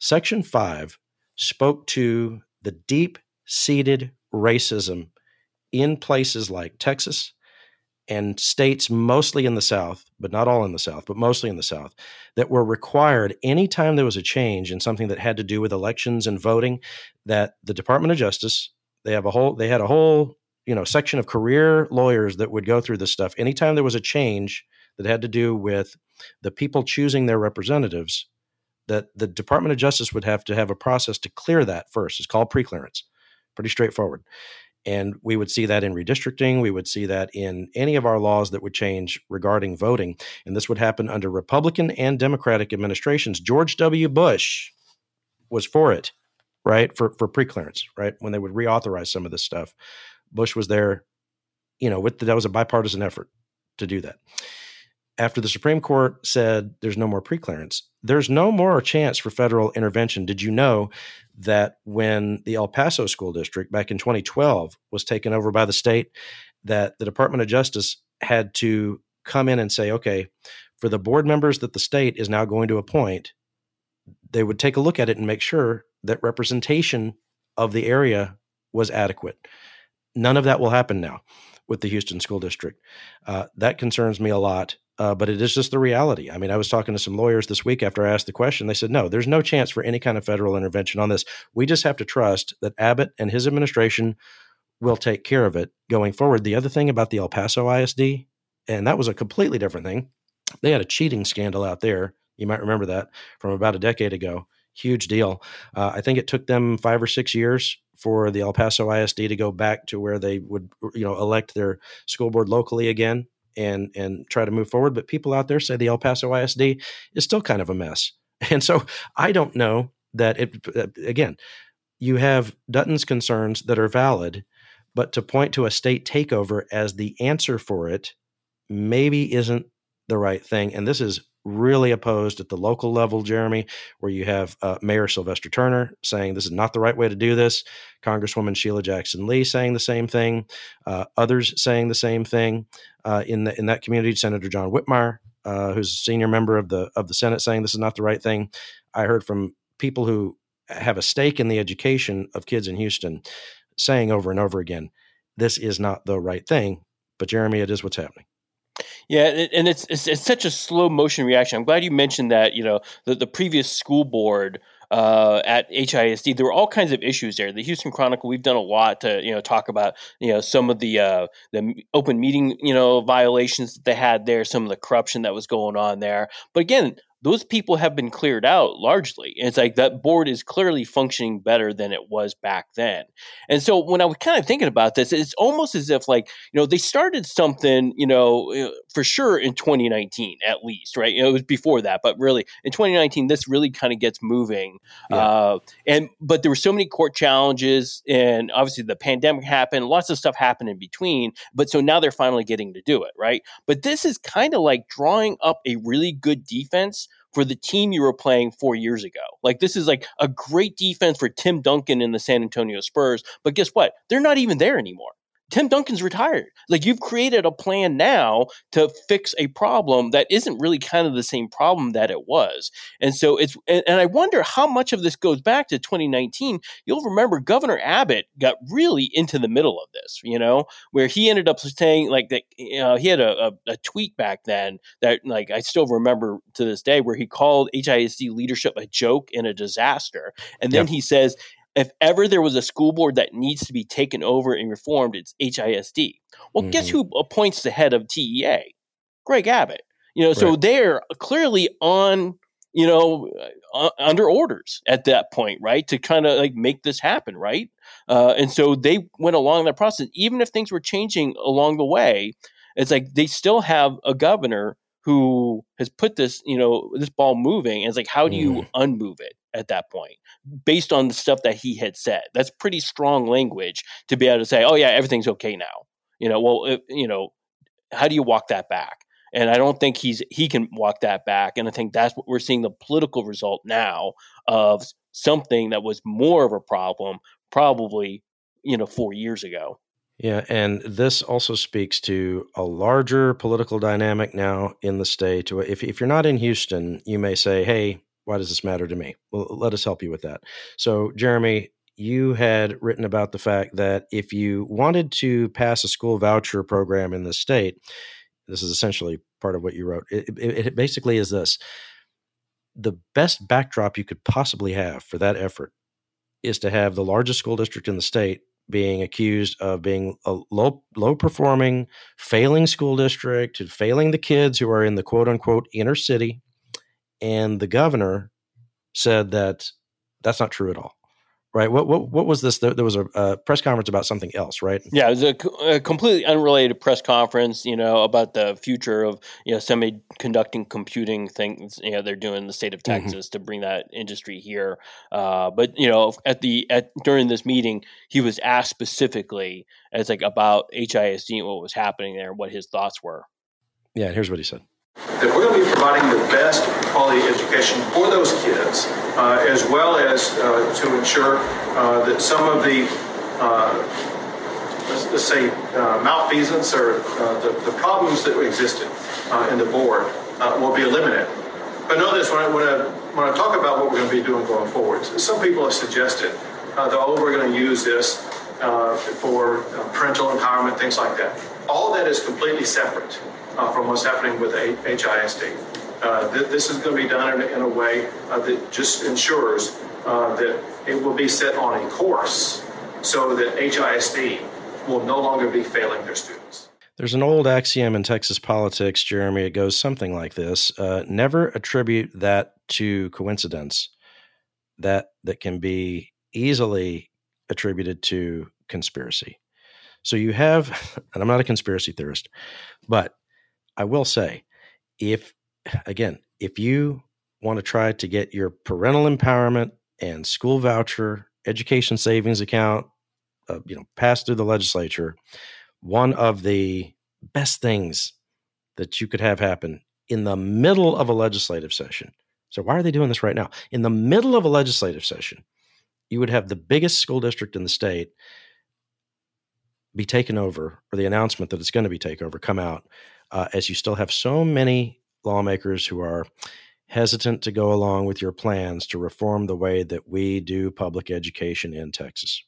Section 5 spoke to the deep seated racism in places like Texas and states mostly in the South, but not all in the South, but mostly in the South, that were required anytime there was a change in something that had to do with elections and voting, that the Department of Justice, they have a whole they had a whole, you know, section of career lawyers that would go through this stuff. Anytime there was a change that had to do with the people choosing their representatives, that the Department of Justice would have to have a process to clear that first. It's called preclearance. Pretty straightforward. And we would see that in redistricting. We would see that in any of our laws that would change regarding voting. And this would happen under Republican and Democratic administrations. George W. Bush was for it, right? For, for preclearance, right? When they would reauthorize some of this stuff. Bush was there, you know, with the, that was a bipartisan effort to do that after the Supreme Court said there's no more preclearance, there's no more chance for federal intervention. Did you know that when the El Paso School District back in 2012 was taken over by the state, that the Department of Justice had to come in and say, okay, for the board members that the state is now going to appoint, they would take a look at it and make sure that representation of the area was adequate. None of that will happen now with the Houston School District. Uh, that concerns me a lot Uh, but it is just the reality. I mean, I was talking to some lawyers this week after I asked the question. They said, no, there's no chance for any kind of federal intervention on this. We just have to trust that Abbott and his administration will take care of it going forward. The other thing about the El Paso ISD, and that was a completely different thing, they had a cheating scandal out there. You might remember that from about a decade ago. Huge deal. Uh, I think it took them five or six years for the El Paso ISD to go back to where they would, you know, elect their school board locally again and and try to move forward. But people out there say the El Paso ISD is still kind of a mess, and so I don't know that it. Uh, again, you have Dutton's concerns that are valid, but to point to a state takeover as the answer for it maybe isn't the right thing. And this is really opposed at the local level, Jeremy, where you have uh, Mayor Sylvester Turner saying this is not the right way to do this, Congresswoman Sheila Jackson Lee saying the same thing, uh, others saying the same thing uh, in the, in that community. Senator John Whitmire, uh, who's a senior member of the of the Senate, saying this is not the right thing. I heard from people who have a stake in the education of kids in Houston saying over and over again, this is not the right thing. But Jeremy, it is what's happening. Yeah, and it's, it's, it's such a slow motion reaction. I'm glad you mentioned that. You know, the the previous school board uh, at HISD, there were all kinds of issues there. The Houston Chronicle, we've done a lot to you know talk about you know some of the uh, the open meeting you know violations that they had there, some of the corruption that was going on there. But again, those people have been cleared out largely. And it's like that board is clearly functioning better than it was back then. And so when I was kind of thinking about this, it's almost as if like, you know, they started something, you know, uh, for sure in 2019 at least, right? You know, it was before that, but really in 2019, this really kind of gets moving. Yeah. Uh, and, but there were so many court challenges and obviously the pandemic happened, lots of stuff happened in between. But so now they're finally getting to do it, right? But this is kind of like drawing up a really good defense for the team you were playing four years ago. Like this is like a great defense for Tim Duncan in the San Antonio Spurs. But guess what? They're not even there anymore. Tim Duncan's retired. Like you've created a plan now to fix a problem that isn't really kind of the same problem that it was. And so it's, and, and, I wonder how much of this goes back to 2019. You'll remember Governor Abbott got really into the middle of this, you know, where he ended up saying like that, you know, he had a, a, a tweet back then that like I still remember to this day where he called HISD leadership a joke and a disaster. And then he says, if ever there was a school board that needs to be taken over and reformed, it's HISD. Well, mm-hmm. guess who appoints the head of TEA? Greg Abbott. You know, right. so they're clearly on, you know, uh, under orders at that point, right? To kind of like make this happen, right? Uh, and so they went along that process. Even if things were changing along the way, it's like they still have a governor who has put this, you know, this ball moving. And it's like, how do you mm. unmove it at that point based on the stuff that he had said? That's pretty strong language to be able to say, oh, yeah, everything's okay now. You know, well, it, you know, how do you walk that back? And I don't think he's he can walk that back. And I think that's what we're seeing the political result now of something that was more of a problem probably, you know, four years ago. Yeah, and this also speaks to a larger political dynamic now in the state. If, if you're not in Houston, you may say, hey, why does this matter to me? Well, let us help you with that. So, Jeremy, you had written about the fact that if you wanted to pass a school voucher program in the state, this is essentially part of what you wrote. It, it, it basically is this the best backdrop you could possibly have for that effort is to have the largest school district in the state being accused of being a low low performing, failing school district, failing the kids who are in the quote unquote inner city, and the governor said that that's not true at all right? What what what was this? There, was a, a, press conference about something else, right? Yeah, it was a, a, completely unrelated press conference, you know, about the future of you know semi-conducting computing things. You know, they're doing in the state of mm-hmm. Texas mm-hmm. to bring that industry here. Uh, but you know, at the at during this meeting, he was asked specifically as like about HISD, what was happening there, what his thoughts were. Yeah, and here's what he said that we're going to be providing the best quality education for those kids, uh, as well as uh, to ensure uh, that some of the, uh, let's, let's, say, uh, malfeasance or uh, the, the, problems that existed in the board will be eliminated. But know this, when I, when, I, when I talk about what we're going to be doing going forward, some people have suggested that, oh, we're going to use this for parental empowerment, things like that. All that is completely separate uh, from what's happening with HISD. Uh, th- this is going to be done in, in a way uh, that just ensures uh, that it will be set on a course so that HISD will no longer be failing their students. There's an old axiom in Texas politics, Jeremy. It goes something like this uh, Never attribute that to coincidence that, that can be easily attributed to conspiracy. So you have, and I'm not a conspiracy theorist, but I will say, if, again, if you want to try to get your parental empowerment and school voucher, education savings account, uh, you know, passed through the legislature, one of the best things that you could have happen in the middle of a legislative session. So why are they doing this right now? In the middle of a legislative session, you would have the biggest school district in the state be taken over, or the announcement that it's going to be taken over come out, uh, as you still have so many lawmakers who are hesitant to go along with your plans to reform the way that we do public education in Texas.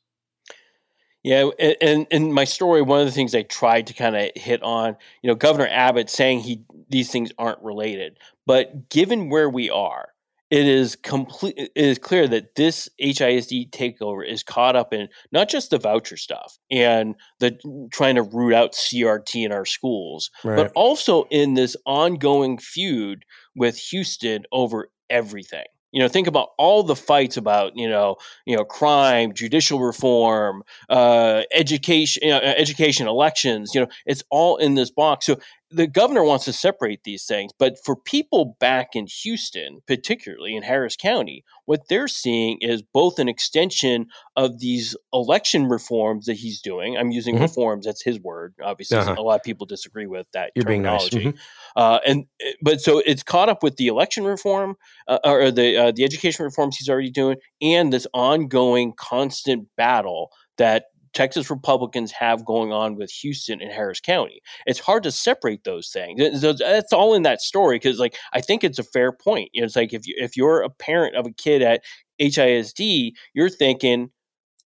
Yeah, and in my story, one of the things I tried to kind of hit on, you know, Governor Abbott saying he these things aren't related, but given where we are, it is complete. It is clear that this HISD takeover is caught up in not just the voucher stuff and the trying to root out CRT in our schools, right. but also in this ongoing feud with Houston over everything. You know, think about all the fights about you know, you know, crime, judicial reform, uh, education, you know, education, elections. You know, it's all in this box. So the governor wants to separate these things, but for people back in Houston, particularly in Harris County, what they're seeing is both an extension of these election reforms that he's doing. I'm using mm-hmm. reforms; that's his word. Obviously, uh-huh. a lot of people disagree with that You're terminology. Being nice. Mm-hmm. Uh, and eh, but so it's caught up with the election reform uh, or the uh, the education reforms he's already doing, and this ongoing, constant battle that Texas Republicans have going on with Houston and Harris County. It's hard to separate those things. That's all in that story because, like, I think it's a fair point. You know, it's like if you if you're a parent of a kid at HISD, you're thinking,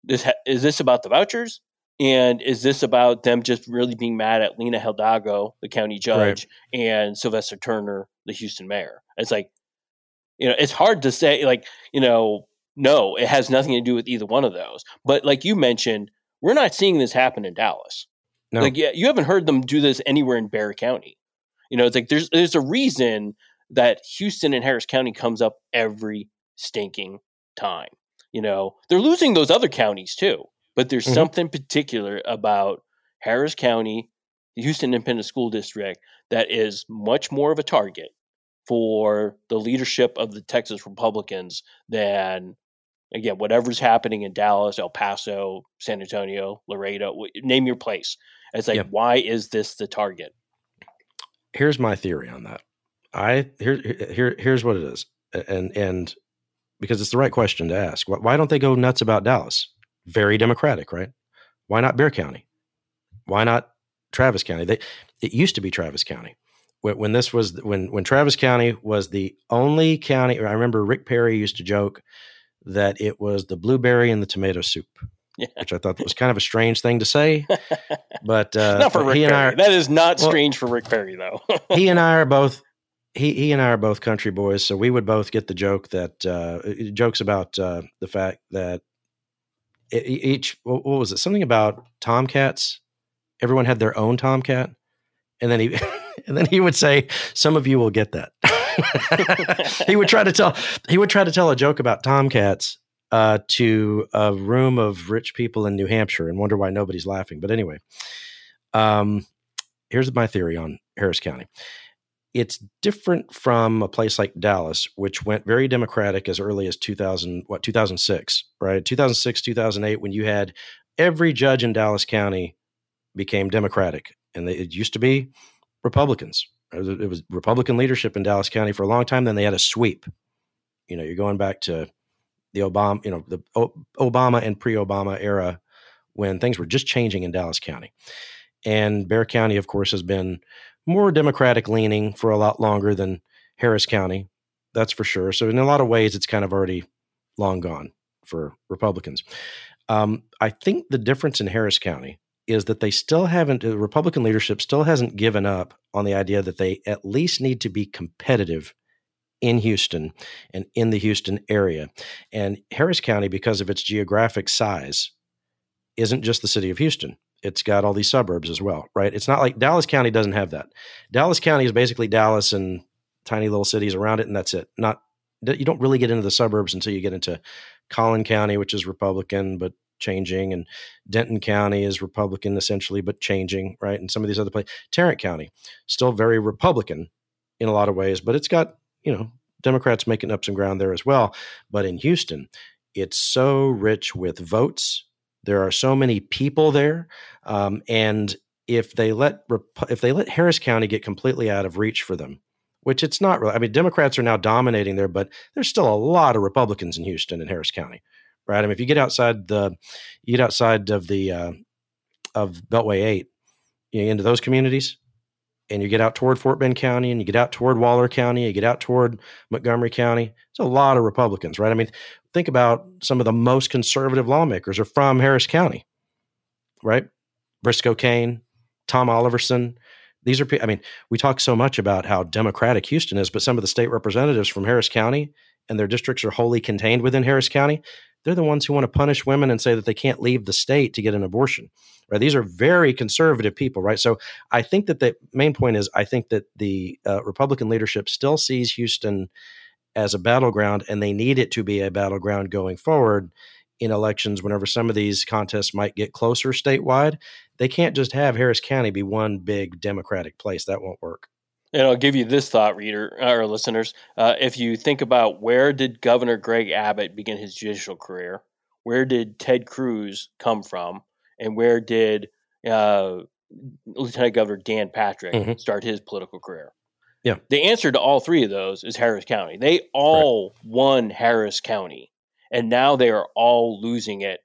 "This is this about the vouchers?" And is this about them just really being mad at Lina Hidalgo, the county judge, right. and Sylvester Turner, the Houston mayor? It's like, you know, it's hard to say, like, you know, no, it has nothing to do with either one of those. But like you mentioned, we're not seeing this happen in Dallas. No. Like, yeah, you haven't heard them do this anywhere in Bexar County. You know, it's like there's there's a reason that Houston and Harris County comes up every stinking time. You know, they're losing those other counties too, but there's mm-hmm. something particular about Harris County, the Houston Independent School District, that is much more of a target for the leadership of the Texas Republicans than again, whatever's happening in Dallas, El Paso, San Antonio, Laredo, name your place. It's like, yep. why is this the target? Here's my theory on that. I here here here's what it is, and and because it's the right question to ask. Why don't they go nuts about Dallas? Very democratic, right? Why not Bexar County? Why not Travis County? They, it used to be Travis County. When, when this was when when Travis County was the only county. I remember Rick Perry used to joke that it was the blueberry and the tomato soup. Yeah. Which I thought was kind of a strange thing to say, but uh, not for Rick he Perry. Are, that is not well, strange for Rick Perry, though. he and I are both he he and I are both country boys, so we would both get the joke that uh, jokes about uh, the fact that each what was it something about tomcats? Everyone had their own tomcat, and then he and then he would say, "Some of you will get that." he would try to tell he would try to tell a joke about tomcats uh, to a room of rich people in New Hampshire and wonder why nobody's laughing. But anyway, um, here's my theory on Harris County. It's different from a place like Dallas, which went very democratic as early as 2000, what 2006, right? 2006, 2008, when you had every judge in Dallas County became Democratic, and they, it used to be Republicans, it was Republican leadership in Dallas County for a long time. Then they had a sweep. You know, you're going back to the Obama, you know, the Obama and pre-Obama era when things were just changing in Dallas County. And Bexar County, of course, has been more Democratic leaning for a lot longer than Harris County. That's for sure. So in a lot of ways, it's kind of already long gone for Republicans. Um, I think the difference in Harris County is that they still haven't, the Republican leadership still hasn't given up on the idea that they at least need to be competitive in Houston and in the Houston area. And Harris County, because of its geographic size, isn't just the city of Houston. It's got all these suburbs as well, right? It's not like Dallas County doesn't have that. Dallas County is basically Dallas and tiny little cities around it, and that's it. Not you don't really get into the suburbs until you get into Collin County, which is Republican but changing, and Denton County is Republican essentially but changing, right? And some of these other places, Tarrant County, still very Republican in a lot of ways, but it's got you know Democrats making up some ground there as well. But in Houston, it's so rich with votes. There are so many people there, um, and if they let if they let Harris County get completely out of reach for them, which it's not really. I mean, Democrats are now dominating there, but there's still a lot of Republicans in Houston and Harris County, right? I mean, if you get outside the, you get outside of the uh, of Beltway Eight, you know, into those communities, and you get out toward Fort Bend County and you get out toward Waller County, you get out toward Montgomery County, it's a lot of Republicans, right? I mean, think about some of the most conservative lawmakers are from Harris County, right? Briscoe Cain, Tom Oliverson. These are, I mean, we talk so much about how democratic Houston is, but some of the state representatives from Harris County and their districts are wholly contained within Harris County. They're the ones who want to punish women and say that they can't leave the state to get an abortion. Right? These are very conservative people, right? So I think that the main point is I think that the uh, Republican leadership still sees Houston as a battleground, and they need it to be a battleground going forward in elections. Whenever some of these contests might get closer statewide, they can't just have Harris County be one big Democratic place. That won't work. And I'll give you this thought, reader or listeners. Uh, if you think about where did Governor Greg Abbott begin his judicial career, where did Ted Cruz come from, and where did uh, Lieutenant Governor Dan Patrick mm-hmm. start his political career? Yeah. The answer to all three of those is Harris County. They all right. won Harris County, and now they are all losing it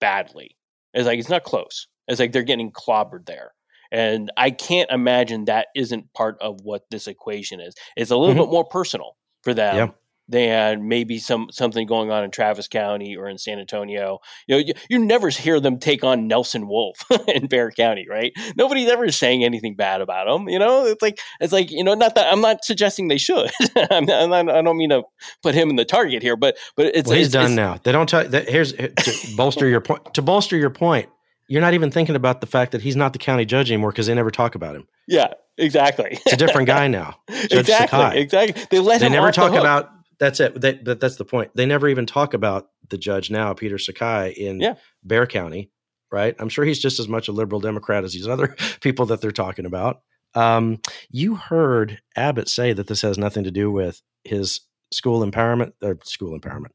badly. It's like it's not close. It's like they're getting clobbered there. And I can't imagine that isn't part of what this equation is. It's a little mm-hmm. bit more personal for them yeah. than maybe some something going on in Travis County or in San Antonio. You know, you, you never hear them take on Nelson Wolff in Bexar County, right? Nobody's ever saying anything bad about him. You know, it's like it's like you know, not that I'm not suggesting they should. I'm not, I'm not, i don't mean to put him in the target here, but but it's well, he's it's, done it's, now. They don't tell. That, here's to bolster your point. To bolster your point you're not even thinking about the fact that he's not the county judge anymore because they never talk about him. Yeah, exactly. it's a different guy now. Judge exactly, Sakai. exactly. They let they never talk the about. That's it. They, that, that's the point. They never even talk about the judge now, Peter Sakai in yeah. Bexar County. Right. I'm sure he's just as much a liberal Democrat as these other people that they're talking about. Um, you heard Abbott say that this has nothing to do with his school empowerment or school empowerment,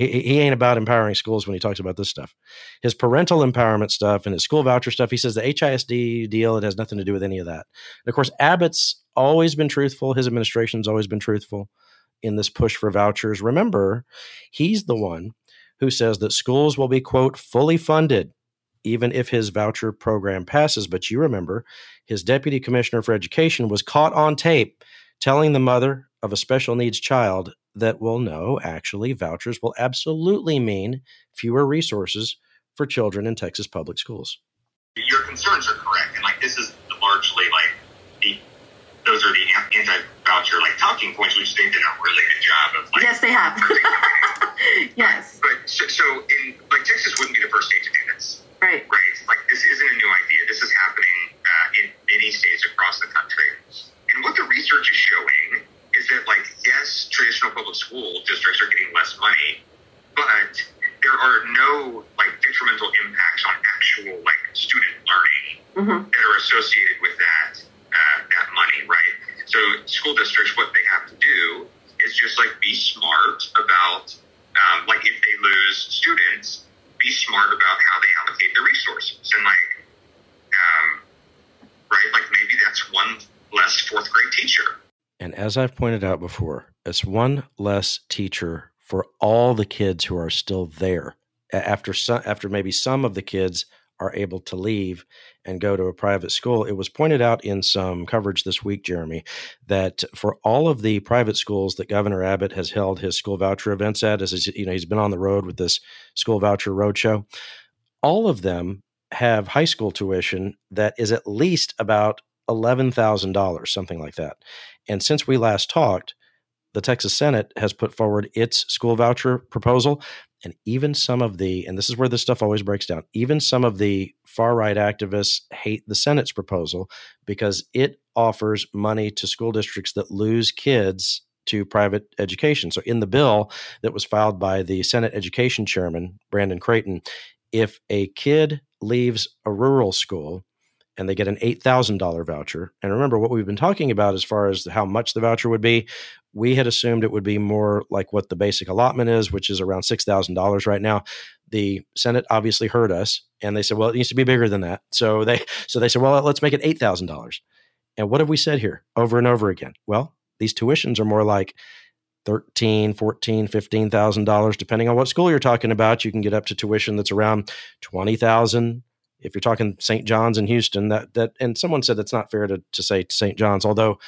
he, he ain't about empowering schools when he talks about this stuff. His parental empowerment stuff and his school voucher stuff, he says the HISD deal, it has nothing to do with any of that. And of course, Abbott's always been truthful. His administration's always been truthful in this push for vouchers. Remember, he's the one who says that schools will be, quote, fully funded even if his voucher program passes. But you remember, his deputy commissioner for education was caught on tape telling the mother of a special needs child that will know actually vouchers will absolutely mean fewer resources for children in Texas public schools. Your concerns are correct, and like this is largely like the those are the anti-voucher like talking points, which they've done a really good job of. Like, yes, they have. yes. But, but so, so in like Texas wouldn't be the first state to do this. Right. Right. Like this isn't a new idea. This is happening uh, in many states across the country, and what the research is showing is that like yes, traditional public school districts are getting less money, but there are no like detrimental impacts on actual like student learning mm-hmm. that are associated with that uh, that money, right? So school districts, what they have to do is just like be smart about um, like if they lose students, be smart about how they allocate their resources and like um, right, like maybe that's one less fourth grade teacher and as I've pointed out before, it's one less teacher for all the kids who are still there. After some, after maybe some of the kids are able to leave and go to a private school. It was pointed out in some coverage this week, Jeremy, that for all of the private schools that Governor Abbott has held his school voucher events at, as you know, he's been on the road with this school voucher roadshow. All of them have high school tuition that is at least about $11,000, something like that. And since we last talked, the Texas Senate has put forward its school voucher proposal. And even some of the, and this is where this stuff always breaks down, even some of the far right activists hate the Senate's proposal because it offers money to school districts that lose kids to private education. So, in the bill that was filed by the Senate Education Chairman, Brandon Creighton, if a kid leaves a rural school and they get an $8,000 voucher. And remember what we've been talking about as far as how much the voucher would be. We had assumed it would be more like what the basic allotment is, which is around $6,000 right now. The Senate obviously heard us and they said, well, it needs to be bigger than that. So they so they said, well, let's make it $8,000. And what have we said here over and over again? Well, these tuitions are more like thirteen, fourteen, fifteen thousand dollars, depending on what school you're talking about. You can get up to tuition that's around twenty thousand. If you're talking St. John's in Houston, that that and someone said that's not fair to, to say St. John's, although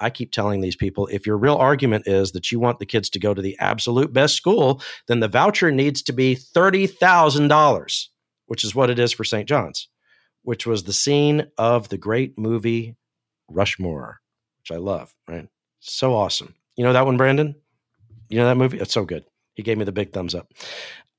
I keep telling these people if your real argument is that you want the kids to go to the absolute best school, then the voucher needs to be $30,000, which is what it is for St. John's, which was the scene of the great movie Rushmore, which I love, right? So awesome. You know that one, Brandon? You know that movie? It's so good. He gave me the big thumbs up.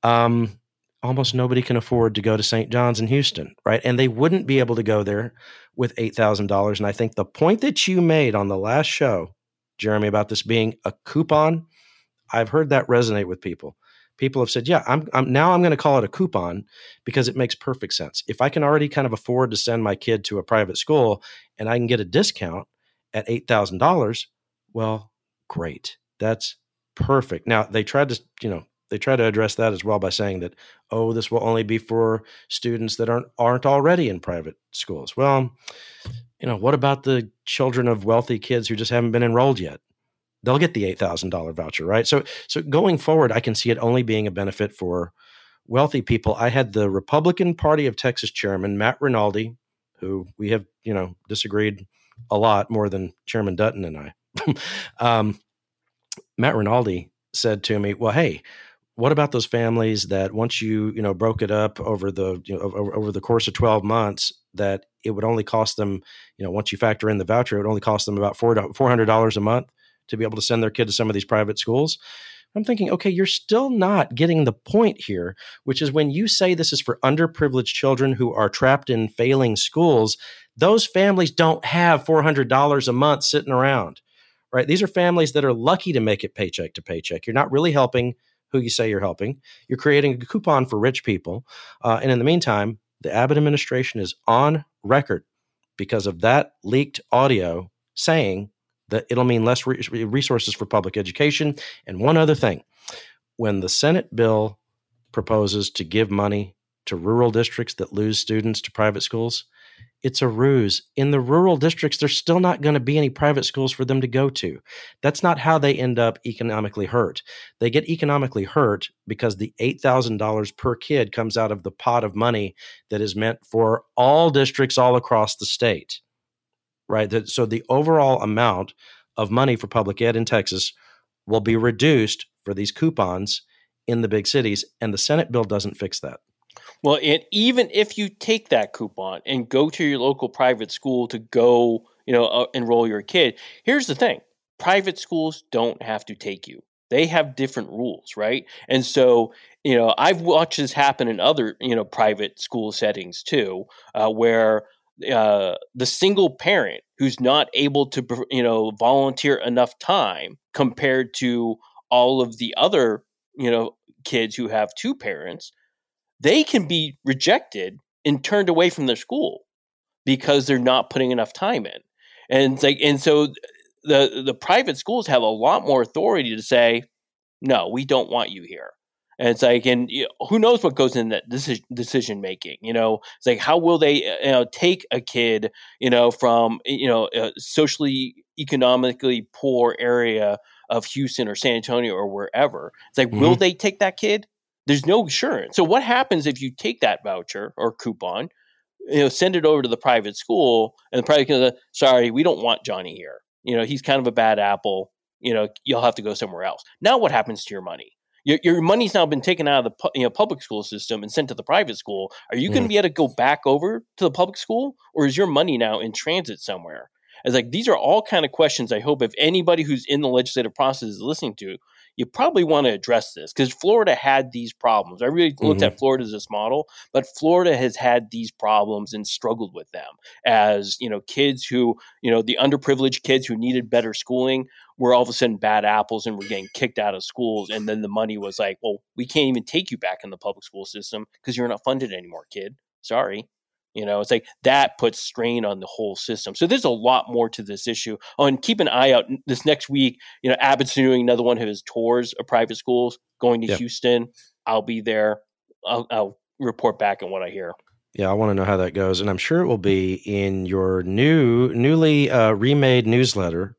Um, almost nobody can afford to go to St. John's in Houston, right? And they wouldn't be able to go there with $8,000. And I think the point that you made on the last show, Jeremy, about this being a coupon, I've heard that resonate with people. People have said, "Yeah, I'm, I'm now I'm going to call it a coupon because it makes perfect sense. If I can already kind of afford to send my kid to a private school and I can get a discount at $8,000, well, great. That's perfect. Now, they tried to, you know, they try to address that as well by saying that, oh, this will only be for students that aren't aren't already in private schools. Well, you know, what about the children of wealthy kids who just haven't been enrolled yet? They'll get the eight thousand dollar voucher, right? So, so going forward, I can see it only being a benefit for wealthy people. I had the Republican Party of Texas chairman Matt Rinaldi, who we have, you know, disagreed a lot more than Chairman Dutton and I. um, Matt Rinaldi said to me, "Well, hey, what about those families that once you you know broke it up over the you know over, over, the course of 12 months that it would only cost them you know once you factor in the voucher it would only cost them about $400 a month to be able to send their kid to some of these private schools? I'm thinking okay you're still not getting the point here which is when you say this is for underprivileged children who are trapped in failing schools those families don't have $400 a month sitting around right? These are families that are lucky to make it paycheck to paycheck. You're not really helping who you say you're helping. You're creating a coupon for rich people. Uh, and in the meantime, the Abbott administration is on record because of that leaked audio saying that it'll mean less re- resources for public education. And one other thing when the Senate bill proposes to give money to rural districts that lose students to private schools, it's a ruse. In the rural districts, there's still not going to be any private schools for them to go to. That's not how they end up economically hurt. They get economically hurt because the $8,000 per kid comes out of the pot of money that is meant for all districts all across the state. Right? So the overall amount of money for public ed in Texas will be reduced for these coupons in the big cities, and the Senate bill doesn't fix that. Well, and even if you take that coupon and go to your local private school to go, you know, uh, enroll your kid, here's the thing: private schools don't have to take you. They have different rules, right? And so, you know, I've watched this happen in other, you know, private school settings too, uh, where uh, the single parent who's not able to, you know, volunteer enough time compared to all of the other, you know, kids who have two parents they can be rejected and turned away from their school because they're not putting enough time in. And it's like, and so the the private schools have a lot more authority to say, no, we don't want you here. And it's like, and you know, who knows what goes in that decision decision making? You know, it's like how will they you know take a kid you know from you know a socially economically poor area of Houston or San Antonio or wherever? It's like, mm-hmm. will they take that kid? There's no assurance. So what happens if you take that voucher or coupon, you know, send it over to the private school, and the private school, sorry, we don't want Johnny here. You know, he's kind of a bad apple. You know, you'll have to go somewhere else. Now, what happens to your money? Your, your money's now been taken out of the you know public school system and sent to the private school. Are you going to Mhm. be able to go back over to the public school, or is your money now in transit somewhere? It's like these are all kind of questions. I hope if anybody who's in the legislative process is listening to, you probably want to address this because Florida had these problems. I really looked Mhm. at Florida as this model, but Florida has had these problems and struggled with them as you know kids who you know the underprivileged kids who needed better schooling were all of a sudden bad apples and were getting kicked out of schools and then the money was like well we can't even take you back in the public school system because you're not funded anymore kid sorry you know it's like that puts strain on the whole system so there's a lot more to this issue oh and keep an eye out this next week you know abbott's doing another one of his tours of private schools going to Yeah. houston i'll be there I'll, I'll report back on what i hear Yeah, I want to know how that goes, and I'm sure it will be in your new, newly uh, remade newsletter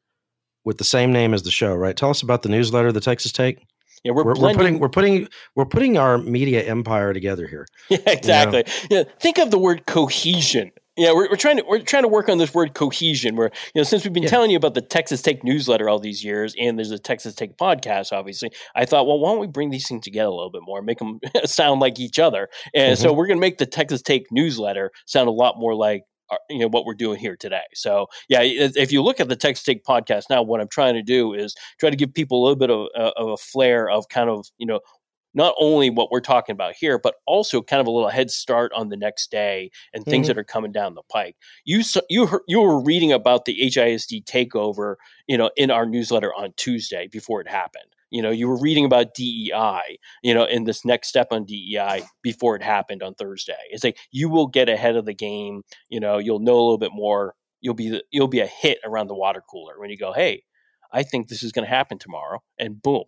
with the same name as the show. Right? Tell us about the newsletter, the Texas Take. Yeah we're, We're, we're putting we're putting we're putting our media empire together here. Yeah, exactly. Yeah, think of the word cohesion. Yeah, we're, we're trying to we're trying to work on this word cohesion. Where you know, since we've been Yeah. telling you about the Texas Take newsletter all these years, and there's a Texas Take podcast, obviously, I thought, well, why don't we bring these things together a little bit more, make them sound like each other? And mm-hmm. so we're going to make the Texas Take newsletter sound a lot more like you know what we're doing here today. So yeah, if you look at the Texas Take podcast now, what I'm trying to do is try to give people a little bit of, uh, of a flair of kind of you know not only what we're talking about here, but also kind of a little head start on the next day and things Mhm. that are coming down the pike. You you heard, you were reading about the HISD takeover, you know, in our newsletter on Tuesday before it happened. You know, you were reading about DEI, you know, in this next step on DEI before it happened on Thursday. It's like you will get ahead of the game. You know, you'll know a little bit more. You'll be the, you'll be a hit around the water cooler when you go, hey, I think this is going to happen tomorrow, and boom,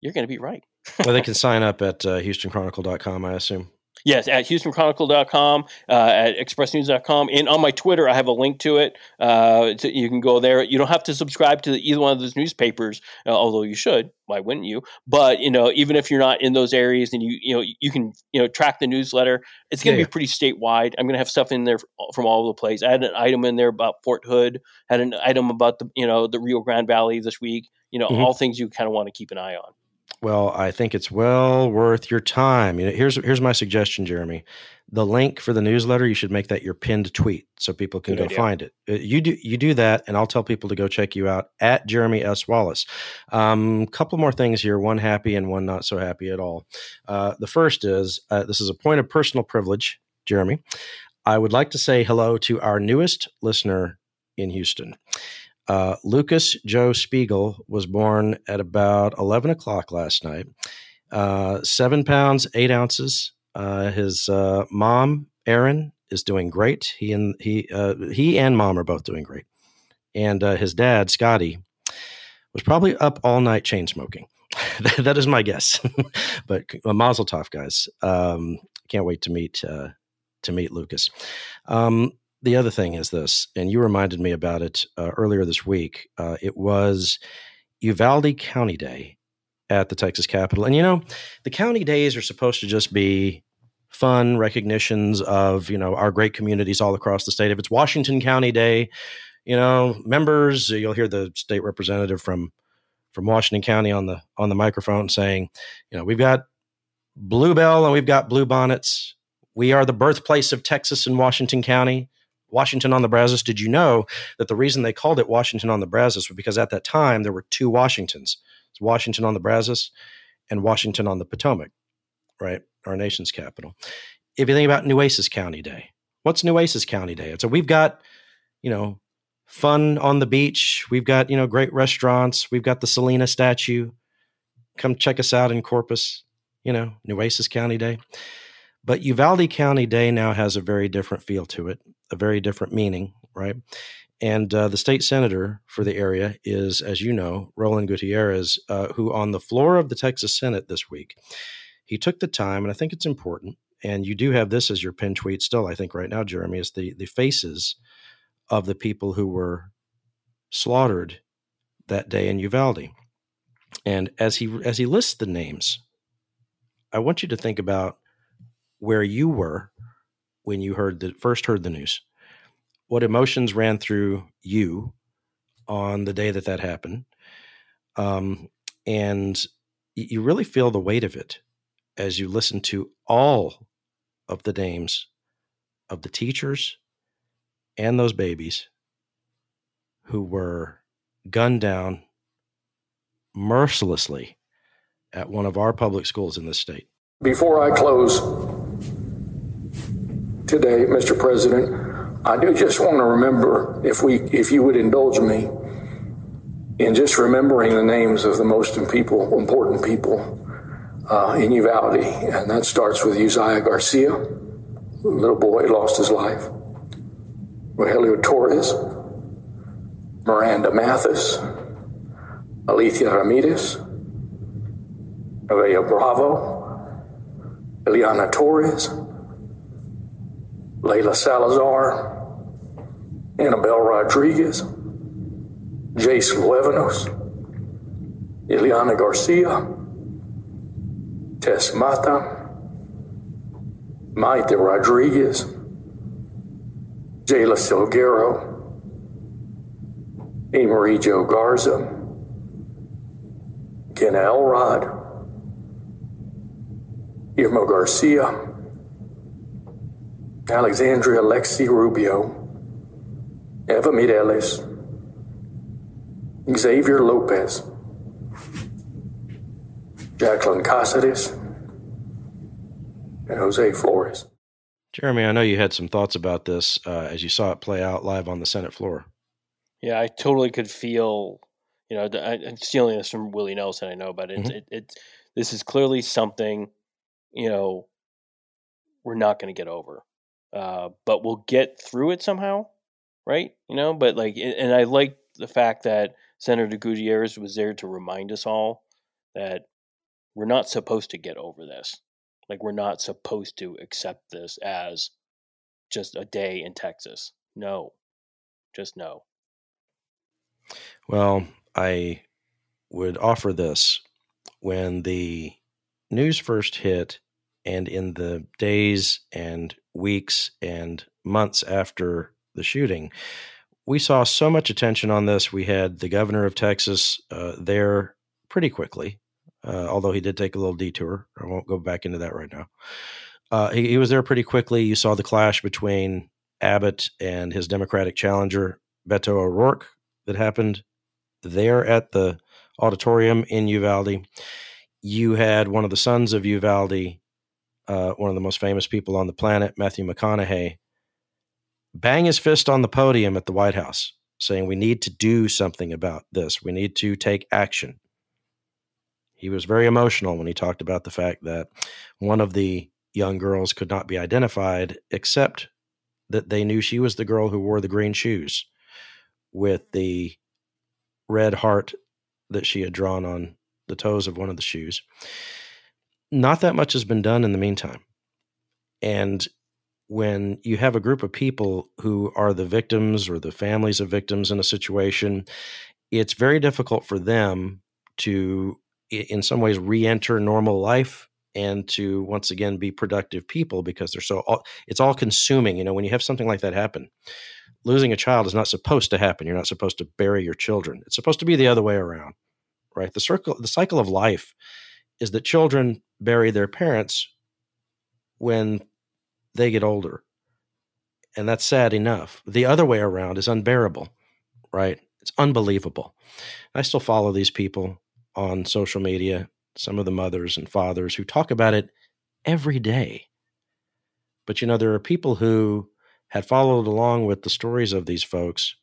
you're going to be right. well, they can sign up at uh, HoustonChronicle.com, I assume. Yes, at HoustonChronicle.com, uh, at ExpressNews.com, and on my Twitter, I have a link to it. Uh, to, you can go there. You don't have to subscribe to either one of those newspapers, uh, although you should. Why wouldn't you? But you know, even if you're not in those areas, and you you know you can you know track the newsletter. It's going to Yeah, be pretty statewide. I'm going to have stuff in there from all over the place. I had an item in there about Fort Hood. Had an item about the you know the Rio Grande Valley this week. You know, Mhm. all things you kind of want to keep an eye on. Well, I think it's well worth your time. You know, here's here's my suggestion, Jeremy. The link for the newsletter, you should make that your pinned tweet so people can Good go idea. find it. Uh, You do you do that, and I'll tell people to go check you out at Jeremy S. Wallace. Um, a couple more things here, one happy and one not so happy at all. Uh, the first is uh, this is a point of personal privilege, Jeremy. I would like to say hello to our newest listener in Houston. Uh, Lucas Joe Spiegel was born at about 11 o'clock last night. Uh, seven pounds, eight ounces. Uh, his uh, mom, Erin, is doing great. He and he uh, he and mom are both doing great. And uh, his dad, Scotty, was probably up all night chain smoking. that, is my guess. but uh, Mazel Tov, guys. Um, can't wait to meet to meet Lucas. Um, the other thing is this, and you reminded me about it uh, earlier this week. Uh, it was Uvalde County Day at the Texas Capitol, and you know, the county days are supposed to just be fun recognitions of you know our great communities all across the state. If it's Washington County Day, you know, members, you'll hear the state representative from from Washington County on the on the microphone saying, you know, we've got Bluebell and we've got Blue Bonnets. We are the birthplace of Texas and Washington County. Washington on the Brazos. Did you know that the reason they called it Washington on the Brazos was because at that time there were two Washingtons. It's Washington on the Brazos and Washington on the Potomac, right? Our nation's capital. If you think about Nueces County Day, what's Nueces County Day? So we've got, you know, fun on the beach. We've got, you know, great restaurants. We've got the Selena statue. Come check us out in Corpus, you know, Nueces County Day. But Uvalde County Day now has a very different feel to it, a very different meaning, right? And uh, the state senator for the area is, as you know, Roland Gutierrez, uh, who on the floor of the Texas Senate this week, he took the time, and I think it's important. And you do have this as your pin tweet still, I think, right now, Jeremy, is the the faces of the people who were slaughtered that day in Uvalde. And as he as he lists the names, I want you to think about where you were when you heard the first heard the news. What emotions ran through you on the day that that happened, um, and you really feel the weight of it as you listen to all of the names of the teachers and those babies who were gunned down mercilessly at one of our public schools in this state. Before I close today, Mr. President, I do just want to remember, if we, if you would indulge me, in just remembering the names of the most people, important people uh, in Uvalde, and that starts with Uziyah Garcia, little boy lost his life, Rojelio Torres, Miranda Mathis, Alithia Ramirez, Nevaeh Bravo, Eliahna Torres, Layla Salazar, Annabell Rodriguez, Jayce Luevanos, Eliahna Garcia, Tess Mata, Maite Rodriguez, Jailah Silguero, Amerie Jo Garza, Kenna Elrod, Irma Garcia, Alexandria Lexi Rubio, Eva Mireles, Xavier Lopez, Jacklyn Cazares, and Jose Flores. Jeremy, I know you had some thoughts about this uh, as you saw it play out live on the Senate floor. Yeah, I totally could feel, you know, I, am stealing this from Willie Nelson. I know, but it's mm-hmm. it, it, this is clearly something, you know, we're not going to get over, uh, but we'll get through it somehow, right? You know, but like, and I like the fact that Senator Gutierrez was there to remind us all that we're not supposed to get over this. Like we're not supposed to accept this as just a day in Texas. No. Just no. Well, I would offer this when the news first hit and in the days and weeks and months after the shooting, we saw so much attention on this. We had the governor of Texas uh, there pretty quickly uh, although he did take a little detour. I won't go back into that right now. Uh, he, he, was there pretty quickly. You saw the clash between Abbott and his Democratic challenger, Beto O'Rourke, that happened there at the auditorium in Uvalde. You had one of the sons of Uvalde, uh, one of the most famous people on the planet, Matthew McConaughey, bang his fist on the podium at the White House saying, We need to do something about this. We need to take action he was very emotional when he talked about the fact that one of the young girls could not be identified except that they knew she was the girl who wore the green shoes with the red heart that she had drawn on the toes of one of the shoes. Not that much has been done in the meantime. And when you have a group of people who are the victims or the families of victims in a situation, it's very difficult for them to in some ways re-enter normal life and to once again be productive people because they're so all, it's all consuming you know when you have something like that happen losing a child is not supposed to happen. You're not supposed to bury your children. It's supposed to be the other way around right? The circle the cycle of life is that children bury their parents when they get older. And that's sad enough. The other way around is unbearable right? It's unbelievable. I still follow these people on social media, some of the mothers and fathers who talk about it every day. But you know, there are people who had followed along with the stories of these folks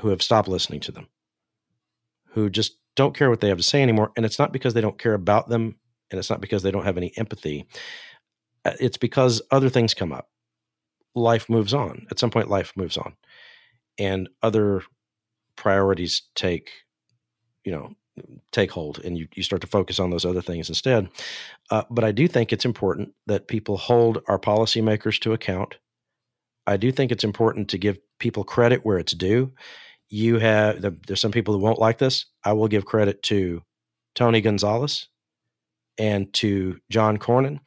who have stopped listening to them, who just don't care what they have to say anymore. And it's not because they don't care about them, and it's not because they don't have any empathy. Uh, it's because other things come up. Life moves on. At some point, life moves on, and other priorities take you know take hold and you, you start to focus on those other things instead. Uh, but I do think it's important that people hold our policymakers to account. I do think it's important to give people credit where it's due. You have there's some people who won't like this. I will give credit to Tony Gonzalez and to John Cornyn,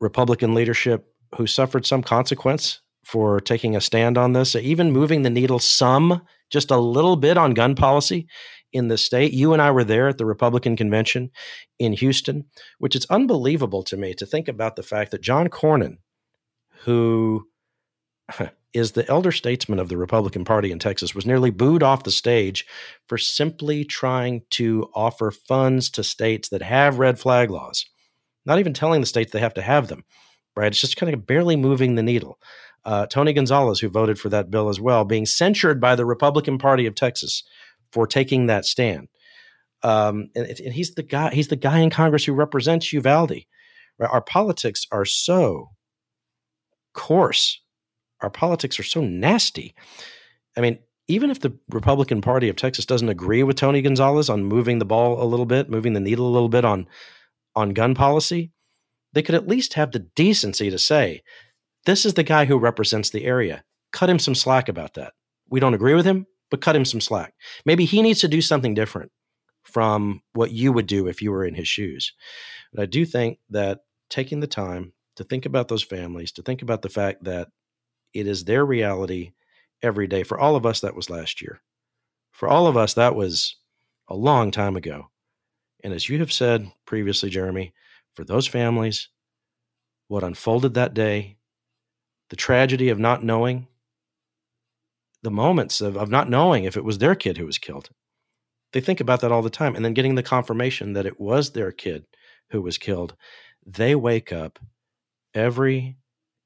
Republican leadership who suffered some consequence for taking a stand on this, even moving the needle some, just a little bit on gun policy in the state. You and I were there at the Republican convention in Houston, which is unbelievable to me to think about the fact that John Cornyn, who is the elder statesman of the Republican Party in Texas, was nearly booed off the stage for simply trying to offer funds to states that have red flag laws, not even telling the states they have to have them, right? It's just kind of barely moving the needle. Uh, Tony Gonzalez, who voted for that bill as well, being censured by the Republican Party of Texas for taking that stand. Um, and, and, he's the guy. He's the guy in Congress who represents Uvalde. Right? Our politics are so coarse our politics are so nasty. I mean, even if the Republican Party of Texas doesn't agree with Tony Gonzalez on moving the ball a little bit, moving the needle a little bit on on gun policy, they could at least have the decency to say, this is the guy who represents the area. Cut him some slack about that. We don't agree with him, but cut him some slack. Maybe he needs to do something different from what you would do if you were in his shoes. But I do think that taking the time to think about those families, to think about the fact that it is their reality every day. For all of us, that was last year. For all of us, that was a long time ago. And as you have said previously, Jeremy, for those families, what unfolded that day, the tragedy of not knowing, the moments of, of not knowing if it was their kid who was killed. They think about that all the time. And then getting the confirmation that it was their kid who was killed. They wake up every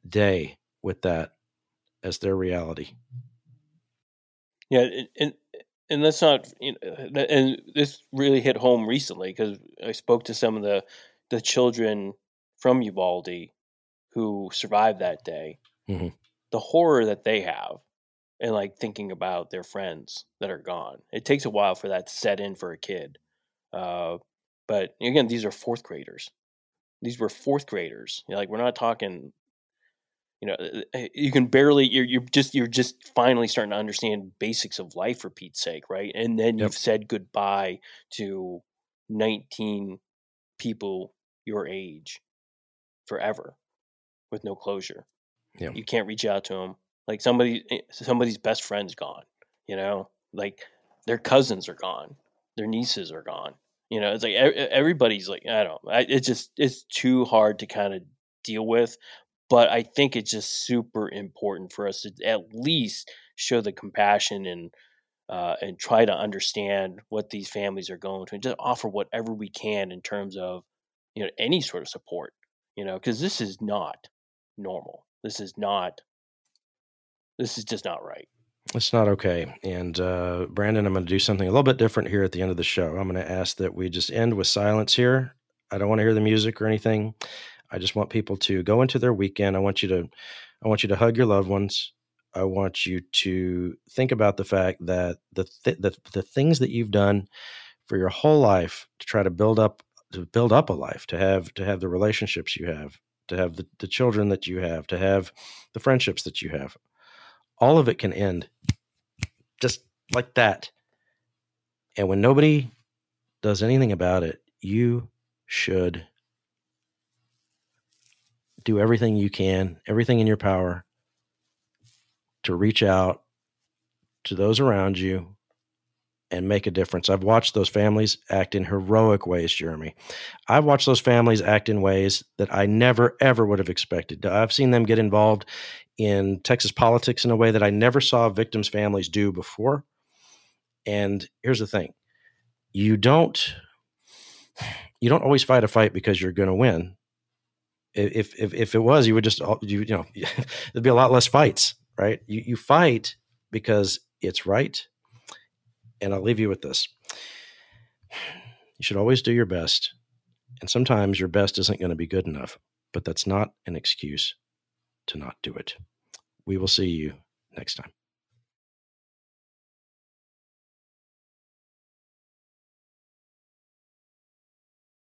day with that as their reality. Yeah, and and that's not you know, and this really hit home recently because I spoke to some of the the children from Uvalde who survived that day. Mm-hmm. The horror that they have, and like thinking about their friends that are gone. It takes a while for that to set in for a kid. Uh, but again, these are fourth graders. These were fourth graders. You know, like we're not talking you know uh, uh, you can barely you're, you're just you're just finally starting to understand basics of life for pete's sake right? And then yep. you've said goodbye to 19 people your age forever with no closure. Yeah. you can't reach out to them like somebody eh, somebody's best friend's gone you know? Like their cousins are gone. Their nieces are gone. You know it's like everybody's like i don't know, it's just it's too hard to kind of deal with but I think it's just super important for us to at least show the compassion and uh, and try to understand what these families are going through and just offer whatever we can in terms of you know any sort of support you know because this is not normal this is not this is just not right it's not okay. And uh, Brandon, I'm going to do something a little bit different here at the end of the show. I'm going to ask that we just end with silence here. I don't want to hear the music or anything. I just want people to go into their weekend. I want you to I want you to hug your loved ones. I want you to think about the fact that the th- the, the things that you've done for your whole life to try to build up to build up a life, to have to have the relationships you have, to have the, the children that you have, to have the friendships that you have. All of it can end just like that. And when nobody does anything about it, you should do everything you can, everything in your power to reach out to those around you and make a difference. I've watched those families act in heroic ways, Jeremy. I've watched those families act in ways that I never, ever would have expected. I've seen them get involved in Texas politics in a way that I never saw victims' families do before. And here's the thing you don't you don't always fight a fight because you're going to win if if if it was, you would just you you know there'd be a lot less fights, right? You you fight because it's right. And I'll leave you with this: you should always do your best, and sometimes your best isn't going to be good enough, but that's not an excuse to not do it. We will see you next time.